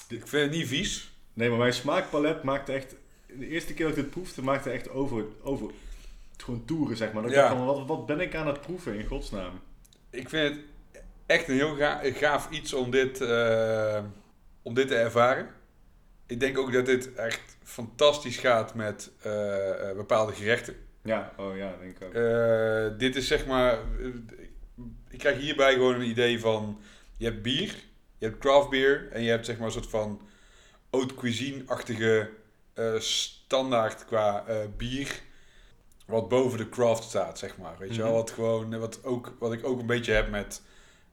ik vind het niet vies. Nee, maar mijn smaakpalet maakte echt, de eerste keer dat ik dit proefde, maakte echt over, over, gewoon toeren zeg maar. Dat ik Ja. dacht van, wat, wat ben ik aan het proeven in godsnaam? Ik vind het echt een heel ga- gaaf iets om dit, eh, om dit te ervaren. Ik denk ook dat dit echt fantastisch gaat met eh, eh, bepaalde gerechten. Ja, oh ja, denk ik ook. Dit is zeg maar. ik krijg hierbij gewoon een idee van. Je hebt bier, je hebt craft beer en je hebt zeg maar een soort van haute cuisine-achtige standaard qua eh, bier. Wat boven de craft staat, zeg maar. Weet je wel? Mhm. Wat, gewoon, wat, ook, wat ik ook een beetje heb met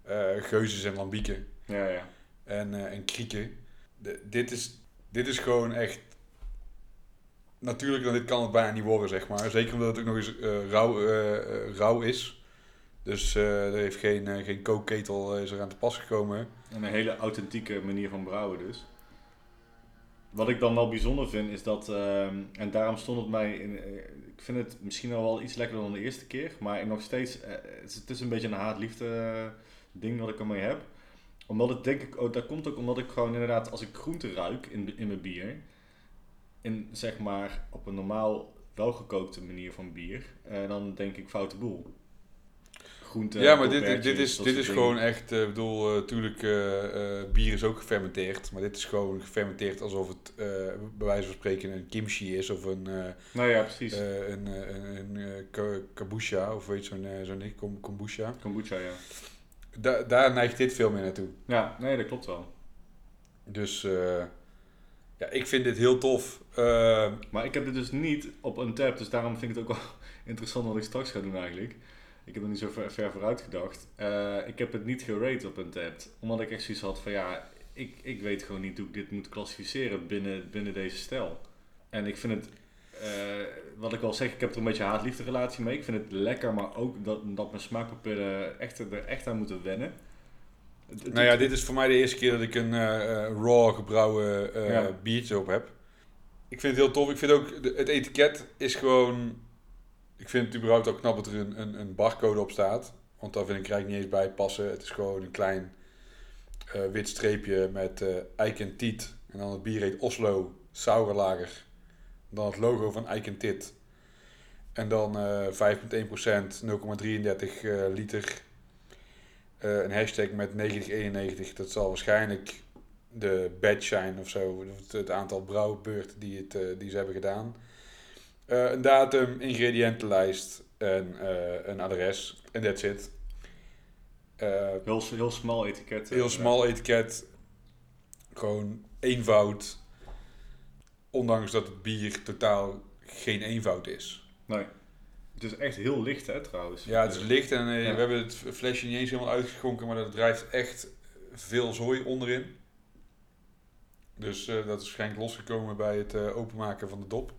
eh geuzes en lambieken Ja, ja. en, eh, en krieken. De- dit, is, dit is gewoon echt. Natuurlijk, dan dit kan het bijna niet worden, zeg maar. Zeker omdat het ook nog eens eh, rauw, eh, eh, rauw is. Dus eh, er heeft geen, eh, geen kookketel eh, is er aan te pas gekomen. En een hele authentieke manier van brouwen dus. Wat ik dan wel bijzonder vind is dat, ehm, en daarom stond het mij, in, eh, ik vind het misschien al wel iets lekkerder dan de eerste keer, maar nog steeds, eh, het, is, een beetje een haat-liefde eh, ding wat ik ermee heb. Omdat het denk ik, ook, dat komt ook omdat ik gewoon inderdaad, als ik groente ruik in, in mijn bier, in zeg maar op een normaal welgekookte manier van bier, dan denk ik foute boel. Groente, ja, maar dit, dit is, dit is gewoon echt, eh, ik bedoel, natuurlijk, eh, eh, bier is ook gefermenteerd. Maar dit is gewoon gefermenteerd alsof het, bij wijze van spreken, een kimchi is of een, Nou ja, precies. een, een, kabusha of weet je zo'n zo'n ding, kombucha. Kombucha, ja. Da daar neigt dit veel meer naartoe. Ja, nee, dat klopt wel. Dus eh, ja, ik vind dit heel tof. Maar ik heb dit dus niet op een tab, dus daarom vind ik het ook wel interessant wat ik straks ga doen eigenlijk. Ik heb er niet zo ver, ver vooruit gedacht. Eh, ik heb het niet gerate op een tab, omdat ik echt zoiets had van ja, ik, ik weet gewoon niet hoe ik dit moet klassificeren binnen, binnen deze stijl. En ik vind het, eh, wat ik wel zeg, ik heb er een beetje haat-liefde relatie mee. Ik vind het lekker, maar ook dat, dat mijn smaakpapillen echt, er echt aan moeten wennen. Het- nou ja, dit is voor mij de eerste keer dat ik een eh, raw gebrouwen Ja. biertje op heb. Ik vind het heel tof. Ik vind ook, het etiket is gewoon... Ik vind het überhaupt ook knap dat er een, een, een barcode op staat. Want daar vind ik eigenlijk niet eens bij passen. Het is gewoon een klein eh, wit streepje met eh Eik en. En dan het bier heet Oslo Sauerlager. Dan het logo van Eik en Tit. En dan eh 5,1%, 0,33 eh, liter. Eh, een hashtag met 9091. Dat zal waarschijnlijk de badge zijn of zo. Het, het aantal brouwbeurten die, het, die ze hebben gedaan. Eh, een datum, ingrediëntenlijst en eh, een adres. En that's it. Eh, Heel, heel smal etiket. heel smal etiket. Gewoon eenvoud. Ondanks dat het bier totaal geen eenvoud is. Nee. Het is echt heel licht, hè, trouwens. Ja, het is licht en Ja. we hebben het flesje niet eens helemaal uitgeschonken, maar er drijft echt veel zooi onderin. Dus dat is waarschijnlijk losgekomen bij het openmaken van de dop.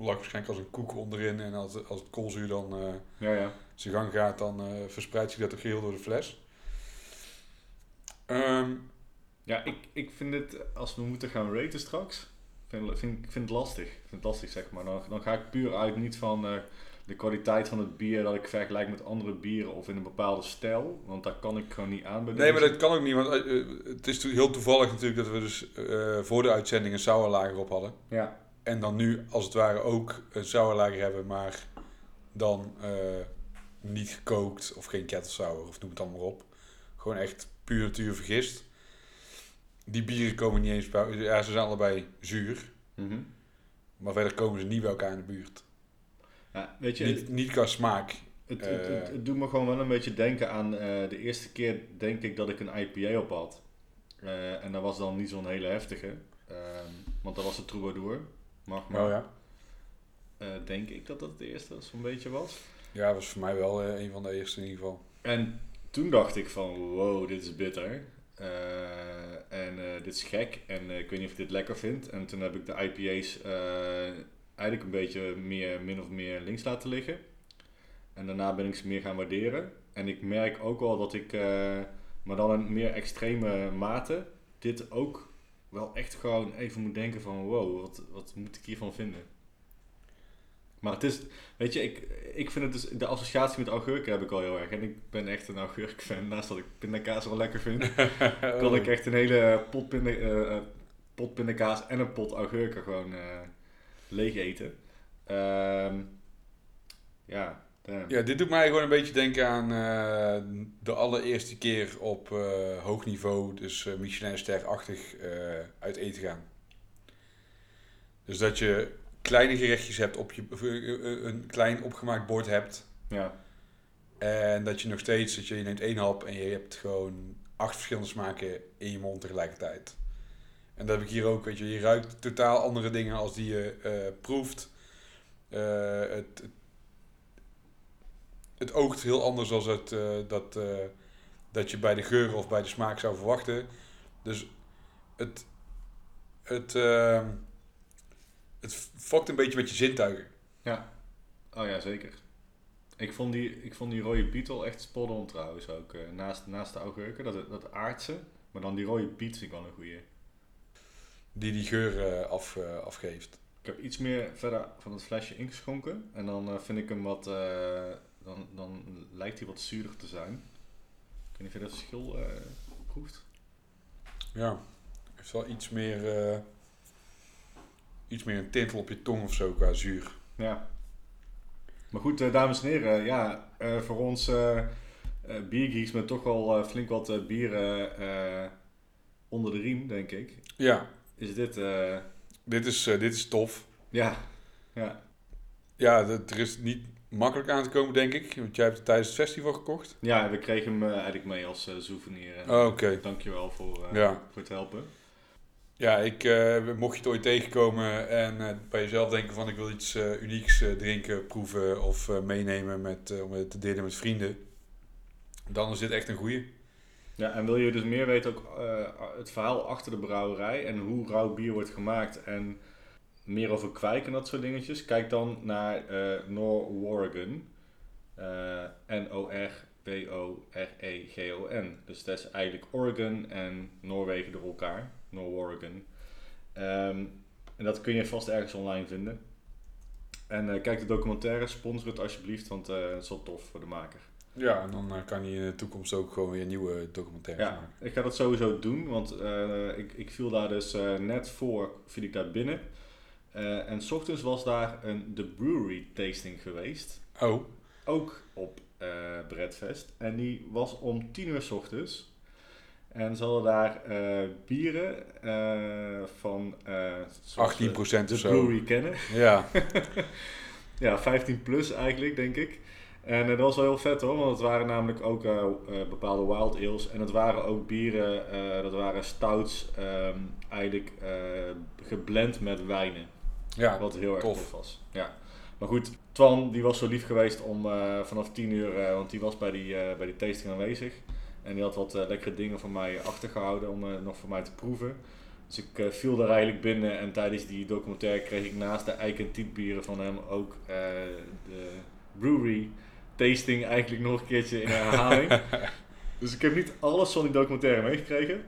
Lag waarschijnlijk als een koek onderin en als, als het koolzuur dan eh, Ja, ja. zijn gang gaat, dan eh, verspreidt zich dat ook geheel door de fles. Ehm, Ja, ik, ik vind het, als we moeten gaan raten straks, vind, vind, ik vind het lastig. Vind het lastig, zeg maar. Dan, dan ga ik puur uit niet van eh, de kwaliteit van het bier dat ik vergelijk met andere bieren of in een bepaalde stijl. Want daar kan ik gewoon niet aan nee, maar dat kan ook niet, want het is heel toevallig natuurlijk dat we dus voor de uitzending een sauerlager op hadden. Ja, En dan nu als het ware ook een sauerlager hebben, maar dan eh, niet gekookt of geen kettelsauer of noem het allemaal op. Gewoon echt puur natuur vergist. Die bieren komen niet eens bij, ja ze zijn allebei zuur, Mhm. maar verder komen ze niet bij elkaar in de buurt. ja weet je, Niet, niet qua smaak. Het, het, het, Eh. het doet me gewoon wel een beetje denken aan eh, de eerste keer, denk ik, dat ik een IPA op had. Eh, en dat was dan niet zo'n hele heftige. Ehm, want dat was de Troubadour. Mag maar. Oh ja. Eh, denk ik dat dat het eerste zo'n beetje was. Ja, was voor mij wel eh, een van de eerste in ieder geval. En toen dacht ik van, wow, dit is bitter. Eh, en dit is gek. En ik weet niet of ik dit lekker vind. En toen heb ik de IPA's eigenlijk een beetje meer, min of meer links laten liggen. En daarna ben ik ze meer gaan waarderen. En ik merk ook wel dat ik, maar dan in meer extreme mate, dit ook wel echt gewoon even moet denken van, wow, wat, wat moet ik hiervan vinden? Maar het is, weet je, ik, ik vind het dus, de associatie met augurken heb ik al heel erg. En ik ben echt een augurkfan. Naast dat ik pindakaas wel lekker vind, kan ik echt een hele pot, pinda, eh, eh, pot pindakaas en een pot augurken gewoon eh, leeg eten. Ehm, ja, damn. Ja, dit doet mij gewoon een beetje denken aan eh, de allereerste keer op eh, hoog niveau, dus uh, Michelin-ster-achtig, uit eten gaan. Dus dat je kleine gerechtjes hebt, op je, een klein opgemaakt bord hebt. ja. En dat je nog steeds, dat je, je neemt één hap en je hebt gewoon acht verschillende smaken in je mond tegelijkertijd. En dat heb ik hier ook, weet je. Je ruikt totaal andere dingen als die je proeft. Het, het, het oogt heel anders dan het, eh, dat, eh, dat je bij de geur of bij de smaak zou verwachten. Dus het, het, eh, het fokt een beetje met je zintuigen. Oh ja, zeker. Ik vond die, ik vond die rode Beetle echt spot on trouwens ook. eh, naast, naast de augurken, dat, dat aardse. Maar dan die rode Piet vind ik wel een goeie. Die die geur af, afgeeft. Ik heb iets meer verder van het flesje ingeschonken. En dan vind ik hem wat... dan, dan lijkt hij wat zuurder te zijn. Ik weet niet of je dat verschil eh, proeft. Ja, heeft wel iets meer, eh, iets meer een tintel op je tong of zo qua zuur. Ja. Maar goed, eh, dames en heren. Ja, voor ons biergeeks met toch wel flink wat bieren onder de riem, denk ik. Ja, Is dit... dit is, dit is tof. ja, ja. Ja, dat, er is niet makkelijk aan te komen, denk ik. Want jij hebt het tijdens het festival gekocht. Ja, we kregen hem eh, eigenlijk mee als eh, souvenir. En, Oh, Oké. Dankjewel voor, eh, Ja. voor het helpen. Ja, ik, mocht je het ooit tegenkomen en bij jezelf denken van ik wil iets unieks drinken, proeven of meenemen met, om het te delen met vrienden. Dan is dit echt een goeie. Ja, en wil je dus meer weten ook het verhaal achter de brouwerij en hoe rauw bier wordt gemaakt en meer over kwijk en dat soort dingetjes? Kijk dan naar eh Norworegon. Eh N-O-R-W-O-R-E-G-O-N. Dus dat is eigenlijk Oregon en Noorwegen door elkaar. Norworegon. Ehm en dat kun je vast ergens online vinden. En eh, kijk de documentaire, sponsor het alsjeblieft, want eh, het is wel tof voor de maker. Ja, en dan kan je in de toekomst ook gewoon weer nieuwe documentaires Ja, maken. ik ga dat sowieso doen, want ik, ik viel daar dus net voor, viel ik daar binnen. Eh, en s ochtends was daar een The Brewery tasting geweest, Oh, ook op eh Breadfest. En die was om 10 uur s ochtends. En ze hadden daar eh, bieren van eh, zoals we 18% of de zo. brewery kennen. Ja, Ja, 15 plus eigenlijk, denk ik. En dat was wel heel vet hoor, want het waren namelijk ook bepaalde wild ales. En het waren ook bieren, dat waren stouts, ehm, eigenlijk geblend met wijnen. Ja. Wat heel erg tof. tof, was. Ja. Maar goed, Twan die was zo lief geweest om eh, vanaf 10 uur, eh, want die was bij die, eh, bij die tasting aanwezig. En die had wat lekkere dingen voor mij achtergehouden om nog voor mij te proeven. Dus ik viel daar eigenlijk binnen en tijdens die documentaire kreeg ik naast de Eik en Tiet bieren van hem ook de brewery tasting eigenlijk nog een keertje in herhaling. dus ik heb niet alles van die documentaire meegekregen.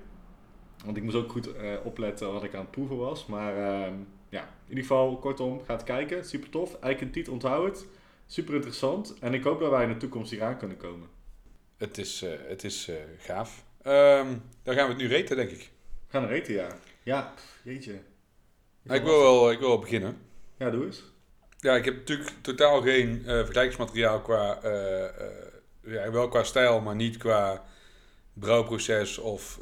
Want ik moest ook goed opletten wat ik aan het proeven was. Maar ehm, ja, in ieder geval, kortom, ga het kijken. Super tof. Eik en Tiet, onthoud het. Super interessant. En ik hoop dat wij in de toekomst hier aan kunnen komen. Het is, eh, het is eh, gaaf. Ehm, dan gaan we het nu reten, denk ik. We gaan er eten, ja. Ja, jeetje. Nou, ik, wil wel, ik wil wel beginnen. Ja, doe eens. Ja, ik heb natuurlijk totaal geen eh, vergelijkingsmateriaal qua, ja, wel qua stijl, maar niet qua brouwproces of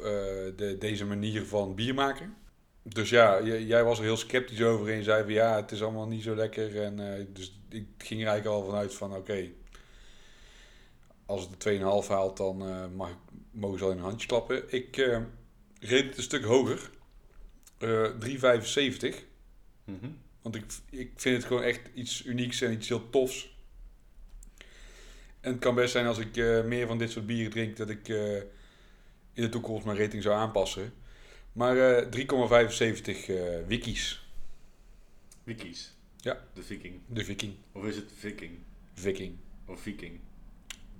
de, deze manier van bier maken. Dus ja, jij was er heel sceptisch over en je zei van ja, het is allemaal niet zo lekker. En, eh, dus ik ging er eigenlijk al vanuit van oké, als het de 2,5 haalt, dan eh, mag, ik- mogen ze al in een handje klappen. Ik eh reed het een stuk hoger, Eh 3,75. Mhm. Want ik, ik vind het gewoon echt iets unieks en iets heel tofs. En het kan best zijn als ik meer van dit soort bieren drink, dat ik in de toekomst mijn rating zou aanpassen. Maar eh 3,75 eh wikkies. Wikkies. Ja. De viking. De viking. Of is het viking? Viking. Of viking?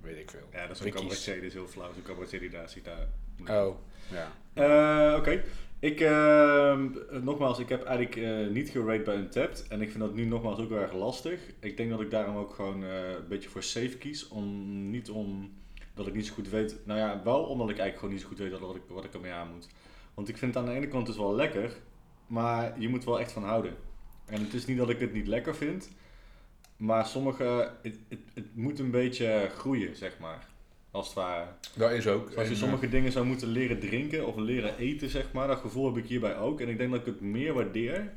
Weet ik veel. Ja, dat is een cabaretier, die is heel flauw. Zo'n cabaretier die daar zit daar. Oh, ja. Eh, Oké. Ik, ehm, nogmaals, ik heb eigenlijk eh, niet gerate bij Untapped. En ik vind dat nu nogmaals ook heel erg lastig. Ik denk dat ik daarom ook gewoon eh, een beetje voor safe kies. Om, niet om dat ik niet zo goed weet. Nou ja, wel omdat ik eigenlijk gewoon niet zo goed weet wat ik, wat ik ermee aan moet. Want ik vind het aan de ene kant dus wel lekker. Maar je moet wel echt van houden. En het is niet dat ik het niet lekker vind. Maar sommige... Het, het, het moet een beetje groeien, zeg maar. Als het ware. Dat is ook. Dus als je En, sommige dingen zou moeten leren drinken of leren eten, zeg maar, dat gevoel heb ik hierbij ook. En ik denk dat ik het meer waardeer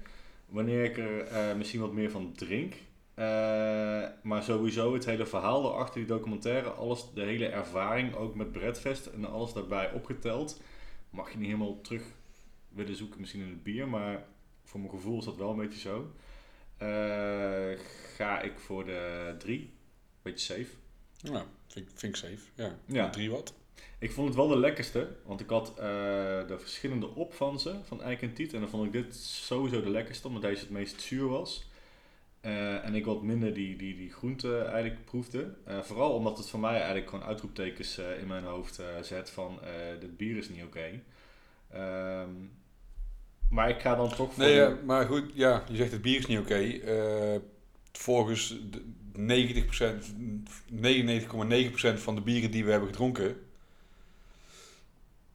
wanneer ik er eh, misschien wat meer van drink. Eh, maar sowieso het hele verhaal erachter die documentaire, alles, de hele ervaring, ook met Breadfest en alles daarbij opgeteld, mag je niet helemaal terug willen zoeken misschien in het bier, maar voor mijn gevoel is dat wel een beetje zo. Eh, ga ik voor de drie, beetje safe. ja, vind, ik- vind ik safe. Ja. Ja. 3 watt. Ik vond het wel de lekkerste, want ik had eh, de verschillende op van ze, van Eik en Tiet. En dan vond ik dit sowieso de lekkerste, omdat deze het meest zuur was. Eh, en ik wat minder die, die, die groente eigenlijk proefde. Eh, vooral omdat het voor mij eigenlijk gewoon uitroeptekens eh, in mijn hoofd zet van dit bier is niet oké. Ehm, maar ik ga dan toch voor... Nee, ja, maar goed, ja, je zegt het bier is niet oké. Eh, volgens de 90%, 99,9% van de bieren die we hebben gedronken,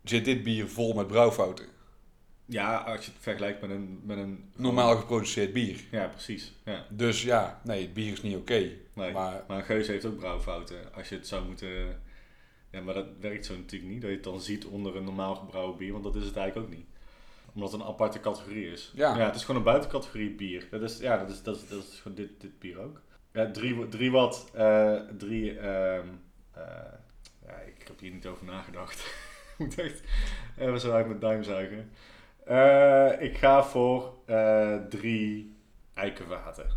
zit dit bier vol met brouwfouten. Ja, als je het vergelijkt met een... Met een Normaal geproduceerd bier. Ja, precies. Ja, Dus ja, nee, het bier is niet oké. nee. Maar Maar een Geus heeft ook brouwfouten. Als je het zou moeten... Ja, maar dat werkt zo natuurlijk niet. Dat je het dan ziet onder een normaal gebrouwen bier. Want dat is het eigenlijk ook niet. Omdat het een aparte categorie is. Ja. het is gewoon een buitencategorie bier. Dat is, ja, dat is, dat is, dat is gewoon dit, dit bier ook. Ja, drie, drie watt. eh, drie... ehm, eh, ja, ik heb hier niet over nagedacht. Ik moet echt even zo uit mijn duim zuigen. Eh, ik ga voor eh, drie eikenvaten.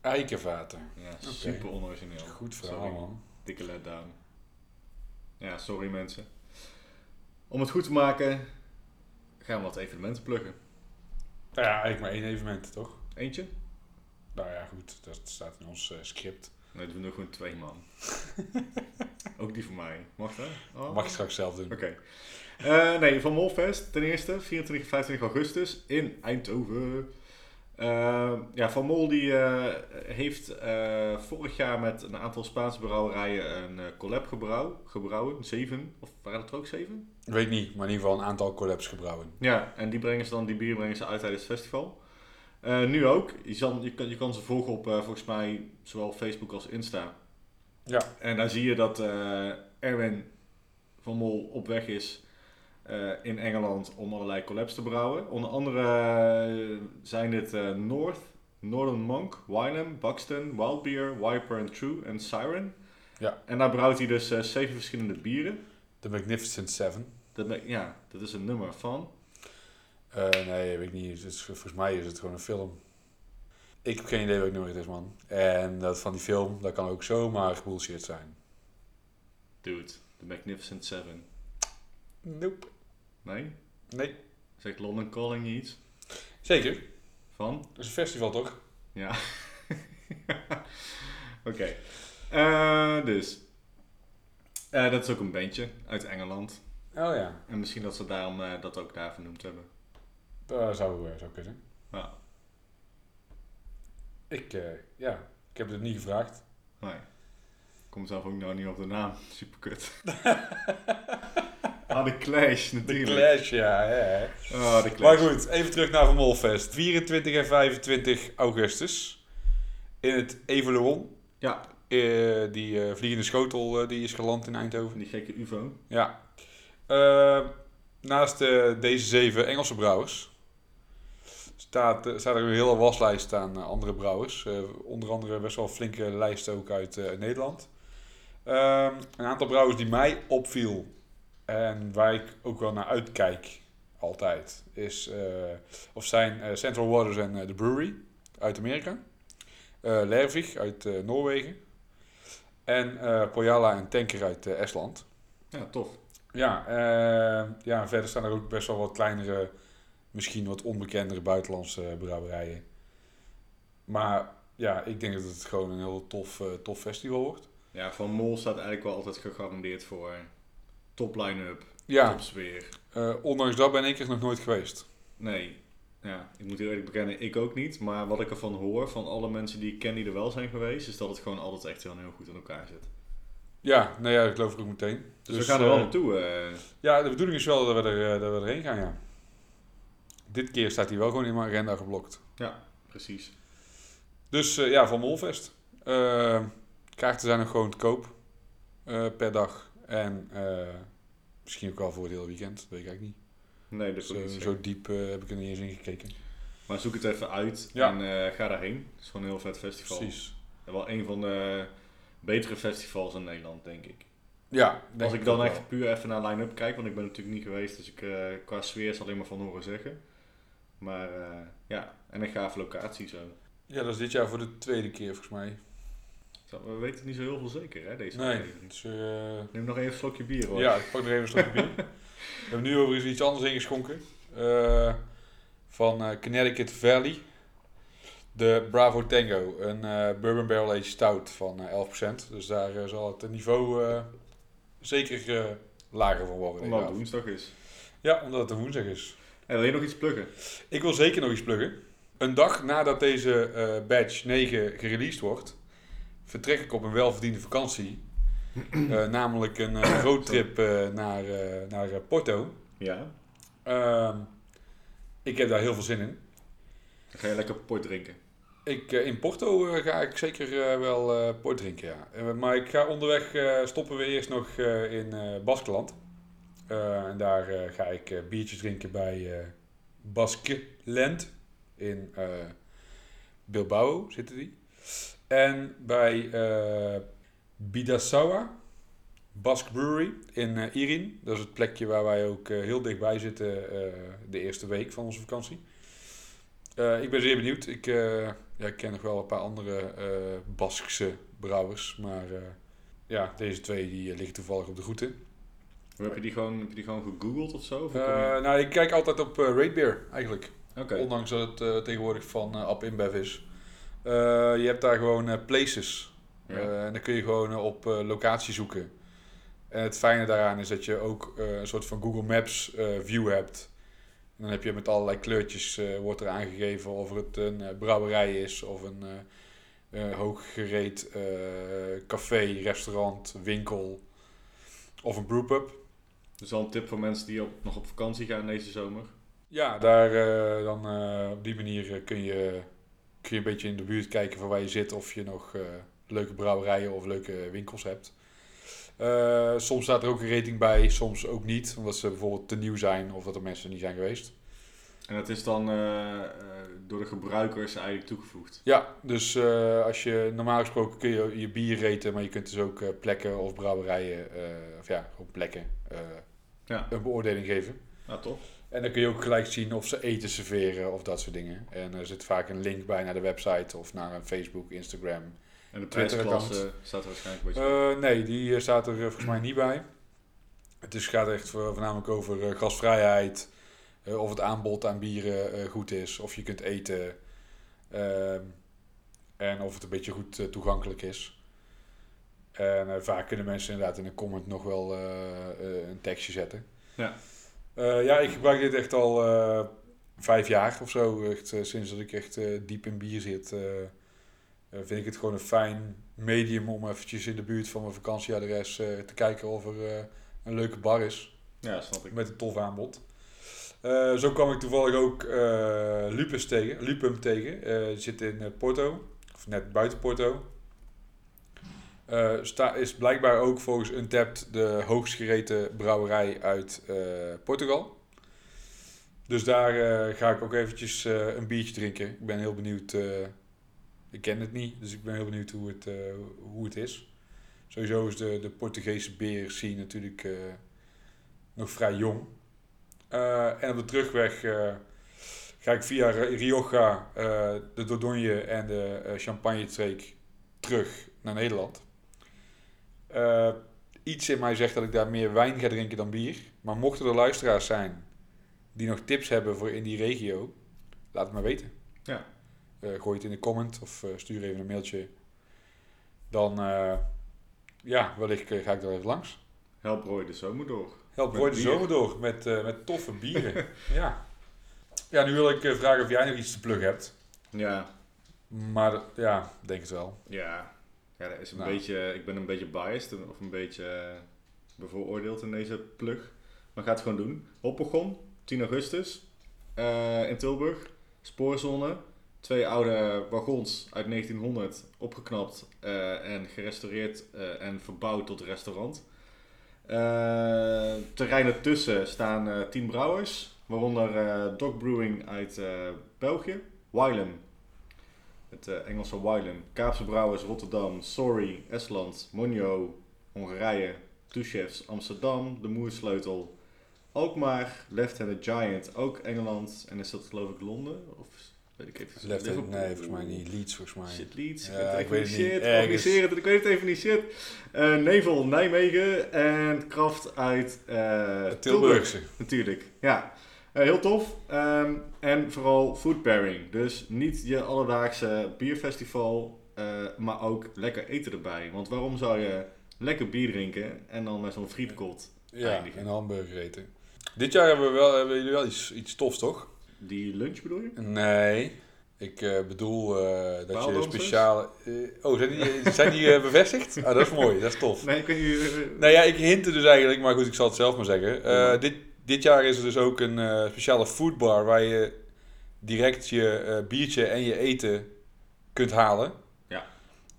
eikenvaten. Ja, super onorigineel. Goed verhaal, Sorry. man. Dikke letdown. Ja, sorry mensen. Om het goed te maken, gaan we wat evenementen pluggen. Nou ja, eigenlijk maar één evenement, toch? Eentje? Nou ja, goed, dat staat in ons eh, script. Nee, doen we nog gewoon twee man. Ook die van mij. Mag dat? Oh. Mag je straks zelf doen. Oké. Eh, nee, van Molfest ten eerste, 24 en 25 augustus in Eindhoven. Eh, ja, Van Mol die eh, heeft vorig jaar met een aantal Spaanse brouwerijen een collab gebrouw, gebrouwen. Zeven, of waren het er ook zeven? Weet niet, maar in ieder geval een aantal collabs gebrouwen. Ja, en die brengen ze dan, die bier brengen ze uit tijdens het festival. Eh, nu ook. Je, kan, je kan ze volgen op eh, volgens mij zowel Facebook als Insta. Ja. En daar zie je dat eh, Erwin van Mol op weg is in Engeland om allerlei collabs te brouwen. Onder andere zijn dit North, Northern Monk, Wylam, Buxton, Wild Beer, Wiper and True en Siren. Ja. En daar brouwt hij dus zeven verschillende bieren. The Magnificent Seven. Dat, ja, dat is een nummer van. Eh, nee, weet ik niet. Het is, volgens mij is het gewoon een film. Ik heb geen idee welk nummer het is, man. En dat van die film, dat kan ook zomaar bullshit zijn. Dude, The Magnificent Seven. Nope. Nee? Nee. Zegt London Calling iets? Zeker. Van? Dat is een festival, toch? Ja. Oké. Eh, dus. Eh, dat is ook een bandje uit Engeland. Oh ja. En misschien dat ze daarom eh, dat ook daar vernoemd hebben. Dat zou, eh, zou kunnen. Ja. Ik, eh, ja. Ik heb het niet gevraagd. Nee. Ik kom zelf ook nou niet op de naam. Super kut. ah, de Clash De natuurlijk. Clash, ja. ja. Oh, de Clash. Maar goed, even terug naar Van Molfest. 24 en 25 augustus. In het Evoluon. Ja, Eh, die eh, vliegende schotel eh, die is geland in Eindhoven. die gekke UFO. Ja. Eh, naast eh, deze zeven Engelse brouwers staat, eh, staat er een hele waslijst aan eh, andere brouwers. Eh, onder andere best wel flinke lijst ook uit Nederland. Ehm, een aantal brouwers die mij opviel en waar ik ook wel naar uitkijk altijd is, of zijn Central Waters en eh, The Brewery uit Amerika. Lervig uit Noorwegen. En Pojala en Tanker uit Estland. Ja, tof. Ja, eh, ja, verder staan er ook best wel wat kleinere, misschien wat onbekendere buitenlandse brouwerijen. Maar ja, ik denk dat het gewoon een heel tof, eh, tof festival wordt. Ja, Van Mol staat eigenlijk wel altijd gegarandeerd voor top line-up, Ja, top sfeer. eh, ondanks dat ben ik er nog nooit geweest. Nee, ja, ik moet heel eerlijk bekennen, ik ook niet. Maar wat ik ervan hoor, van alle mensen die ik ken die er wel zijn geweest, is dat het gewoon altijd echt heel, heel goed in elkaar zit. Ja, nou ja, dat geloof ik ook meteen. Dus, we gaan er wel eh, naartoe. Ja, de bedoeling is wel dat we, er, dat we erheen gaan, ja. Dit keer staat hij wel gewoon in mijn agenda geblokt. precies. Dus eh, ja, van Molfest. Eh, kaarten zijn nog gewoon te koop eh, per dag. En misschien ook wel voor het hele weekend, dat weet ik eigenlijk niet. Nee, dat is ook Zo, diep heb ik er niet eens in gekeken. Maar zoek het even uit Ja. en ga daarheen. Het is gewoon een heel vet festival. Precies. En wel een van de betere festivals in Nederland, denk ik. Ja, denk Als ik dan wel. echt puur even naar line-up kijk, want ik ben natuurlijk niet geweest, dus ik qua sfeer is alleen maar van horen zeggen. Maar eh, ja, en een gave locatie zo. Ja, dat is dit jaar voor de tweede keer volgens mij. We weten niet zo heel veel zeker, hè, deze Nee, dus, Neem nog even een slokje bier, hoor. ja, ik pak nog even een slokje bier. We hebben nu overigens iets anders ingeschonken. Eh, van Connecticut Valley. De Bravo Tango. Een Bourbon Barrel Aged Stout van eh 11%. Dus daar zal het niveau zeker lager van worden. Omdat het woensdag is. Ja, omdat het een woensdag is. En wil je nog iets pluggen? Ik wil zeker nog iets pluggen. Een dag nadat deze eh, badge 9 gereleased wordt, vertrek ik op een welverdiende vakantie. Eh, namelijk een eh, roadtrip naar, naar Porto. Ja. Ehm, ik heb daar heel veel zin in. Dan ga je lekker port drinken. Ik, in Porto ga ik zeker wel port drinken, ja. Maar ik ga onderweg, stoppen we eerst nog in Baskeland. Eh, en daar eh, ga ik eh, biertjes drinken bij eh Baskeland in Bilbao zitten die. En bij Bidasawa, Basque Brewery in Irin. Dat is het plekje waar wij ook heel dichtbij zitten de eerste week van onze vakantie. Ik ben zeer benieuwd. Ik, ja, ik ken nog wel een paar andere Baskse brouwers. Maar ja, deze twee die liggen toevallig op de route. Heb je die gewoon, heb je die gewoon gegoogeld of zo? Of Eh, je- nou, ik kijk altijd op eh Ratebeer eigenlijk. Ondanks dat het eh, tegenwoordig van App InBev is. Je hebt daar gewoon places. Ja. En dan kun je gewoon op locatie zoeken. En het fijne daaraan is dat je ook een soort van Google Maps view hebt. En dan heb je met allerlei kleurtjes wordt er aangegeven of het een brouwerij is of een hooggereed café, restaurant, winkel of een brewpub. Dus wel een tip voor mensen die op, nog op vakantie gaan deze zomer. Ja, daar eh, dan eh, op die manier eh, kun, je, kun je een beetje in de buurt kijken van waar je zit of je nog leuke brouwerijen of leuke winkels hebt. Soms staat er ook een rating bij, soms ook niet. Omdat ze bijvoorbeeld te nieuw zijn of dat er mensen niet zijn geweest. En dat is dan door de gebruikers eigenlijk toegevoegd. Ja, dus als je normaal gesproken kun je je bier raten, maar je kunt dus ook plekken of brouwerijen, of ja, gewoon plekken, Ja. een beoordeling geven. Nou, toch? En dan kun je ook gelijk zien of ze eten serveren of dat soort dingen. En er zit vaak een link bij naar de website of naar een Facebook, Instagram. En de prijsklasse staat er waarschijnlijk een beetje Eh, nee, die eh, staat er eh, volgens mij niet bij. Het is, gaat echt voor- voornamelijk over gasvrijheid, of het aanbod aan bieren goed is, of je kunt eten ehm, en of het een beetje goed toegankelijk is. En eh, vaak kunnen mensen inderdaad in een comment nog wel eh, eh, een tekstje zetten. Ja. Ja, ik gebruik dit echt al vijf jaar of zo. Echt, sinds dat ik echt diep in bier zit, vind ik het gewoon een fijn medium om eventjes in de buurt van mijn vakantieadres te kijken of er een leuke bar is. Ja, snap ik. Met een tof aanbod. Zo kwam ik toevallig ook eh, Lupus tegen, Lupum tegen. Die zit in Porto, of net buiten Porto. Eh, sta, is blijkbaar ook volgens Untapped de hoogst gereten brouwerij uit eh, Portugal. Dus daar eh, ga ik ook eventjes een biertje drinken. Ik ben heel benieuwd. ik ken het niet, dus ik ben heel benieuwd hoe het, hoe het is. Sowieso is de, de Portugese beer scene natuurlijk nog vrij jong. En op de terugweg ga ik via Ri- Rioja, de Dordogne en de Champagne-streek terug naar Nederland. Eh, iets in mij zegt dat ik daar meer wijn ga drinken dan bier. Maar mochten er luisteraars zijn die nog tips hebben voor in die regio, laat het maar weten. Ja. Eh, gooi het in de comment of eh, stuur even een mailtje. Dan, ja, wellicht ga ik daar even langs. Help Roy de zomer door. Help Roy de zomer door met, met toffe bieren. ja. ja, nu wil ik vragen of jij nog iets te pluggen hebt. Ja, Maar ja, denk het wel. ja. Ja, dat is een Nou. beetje, ik ben een beetje biased of een beetje eh, bevooroordeeld in deze plug. Maar ga het gewoon doen. Hoppegon, 10 augustus. eh, in Tilburg. Spoorzone. Twee oude wagons uit 1900 opgeknapt eh, en gerestaureerd en verbouwd tot restaurant. Terrein ertussen staan eh 10 brouwers, waaronder Dog Brewing uit België, Wylam, het eh, Engelse Wylam, Kaapse Brouwers Rotterdam, Sorry, Estland, Monjo, Hongarije, Two Chefs Amsterdam, De Moersleutel, Alkmaar, Left Handed Giant, ook Engeland en is dat geloof ik Londen? Of weet ik even Left Liverpool? nee, volgens mij niet. Leeds, volgens mij. Shit, Leeds. Ja, ik weet het niet. niet. Shit, Ergens. organiseer het. Ik weet het even niet. Shit. Eh, Nevel, Nijmegen. En Kraft uit eh, Tilburg. Tilburgse. Natuurlijk. Ja. Eh, heel tof. Ehm, en vooral food pairing. Dus niet je alledaagse bierfestival. eh, maar ook lekker eten erbij. Want waarom zou je lekker bier drinken en dan met zo'n frietkot Ja, eindigen? een hamburger eten. Dit jaar hebben, we wel, hebben jullie wel iets, iets tofs, toch? Die lunch bedoel je? Nee. Ik eh, bedoel dat je speciale... oh, zijn die, zijn die bevestigd? Ah, dat is mooi, dat is tof. Nee, niet. eh, Nou ja, ik hintte dus eigenlijk, maar goed, ik zal het zelf maar zeggen. Dit, dit jaar is er dus ook een eh, speciale foodbar waar je direct je eh, biertje en je eten kunt halen. Ja.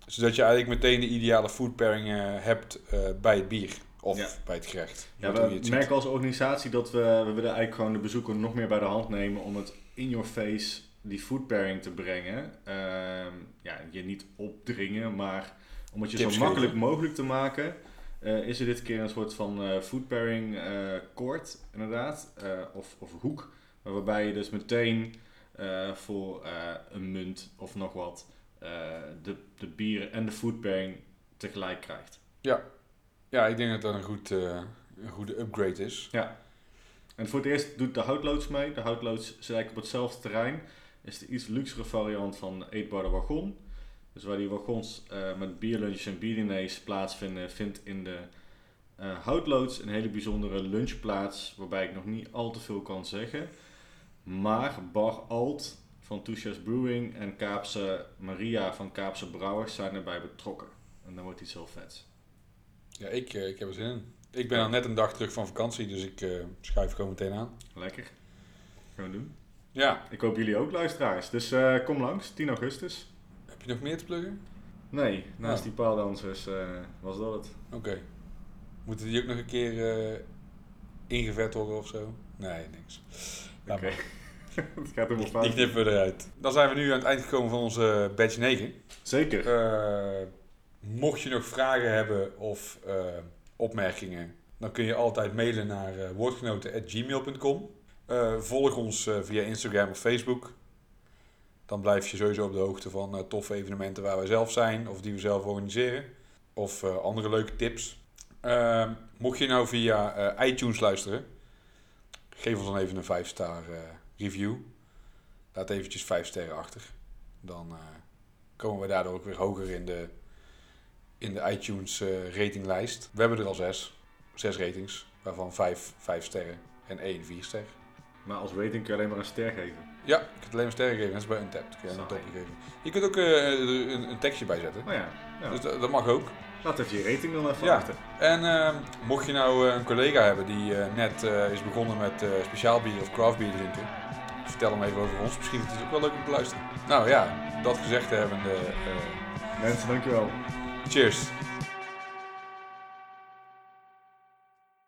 Zodat je eigenlijk meteen de ideale food pairing eh, hebt bij het bier of Ja. bij het gerecht. Ja, we ziet. merken als organisatie dat we, we willen eigenlijk gewoon de bezoeker nog meer bij de hand nemen om het in your face die food pairing te brengen. Ehm, ja, je niet opdringen, maar om het je Tips zo makkelijk geven. mogelijk te maken, eh, is er dit keer een soort van eh, food pairing eh koord, inderdaad, of, of hoek, waarbij je dus meteen voor een munt of nog wat de, de bieren en de food pairing tegelijk krijgt. Ja, ik denk dat dat een, goed, een goede upgrade is. En voor het eerst doet de houtloods mee. De houtloods zit eigenlijk op hetzelfde terrein. Is de iets luxere variant van de Wagon. Dus waar die wagons eh, met bierlunches en bierdiners plaatsvinden, vindt in de eh houtloods een hele bijzondere lunch plaats. Waarbij ik nog niet al te veel kan zeggen. Maar Bar Alt van Touches Brewing en Kaapse Maria van Kaapse Brouwers zijn erbij betrokken. En dan wordt iets heel vets. Ja, ik, eh, ik heb er zin in. Ik ben al net een dag terug van vakantie, dus ik eh, schuif gewoon meteen aan. Lekker. Gaan we doen. Ja, Ik hoop jullie ook luisteraars. Dus kom langs, 10 augustus. Heb je nog meer te pluggen? Nee, naast Oh. die paaldansers eh, was dat het. Oké. Moeten die ook nog een keer eh, ingevet worden of zo? Nee, niks. Oké. Het gaat helemaal fout. knippen we eruit. Dan zijn we nu aan het eind gekomen van onze badge 9. Zeker. Eh, mocht je nog vragen hebben of eh, opmerkingen, dan kun je altijd mailen naar eh woordgenoten.gmail.com. Eh, volg ons eh, via Instagram of Facebook. Dan blijf je sowieso op de hoogte van eh, toffe evenementen waar wij zelf zijn of die we zelf organiseren. Of eh, andere leuke tips. Eh, mocht je nou via eh, iTunes luisteren, geef ons dan even een 5-star eh, review. Laat eventjes 5 sterren achter. Dan komen we daardoor ook weer hoger in de, in de iTunes ratinglijst. We hebben er al zes. Zes ratings, waarvan vijf, vijf sterren en één vier ster. Maar als rating kun je alleen maar een ster geven. Ja, ik heb alleen maar sterren gegeven. Dat is bij Untapped. Kun je een topje geven. Je kunt ook eh, er een, een tekstje bij zetten. Nou ja, ja. Dus dat, dat mag ook. laat even je rating dan even Ja. achter. En eh, mocht je nou eh, een collega hebben die eh, net eh, is begonnen met eh, speciaal bier of craft bier drinken, vertel hem even over ons. Misschien vindt hij het ook wel leuk om te luisteren. Nou ja, dat gezegd hebbende, eh Mensen, dankjewel. cheers.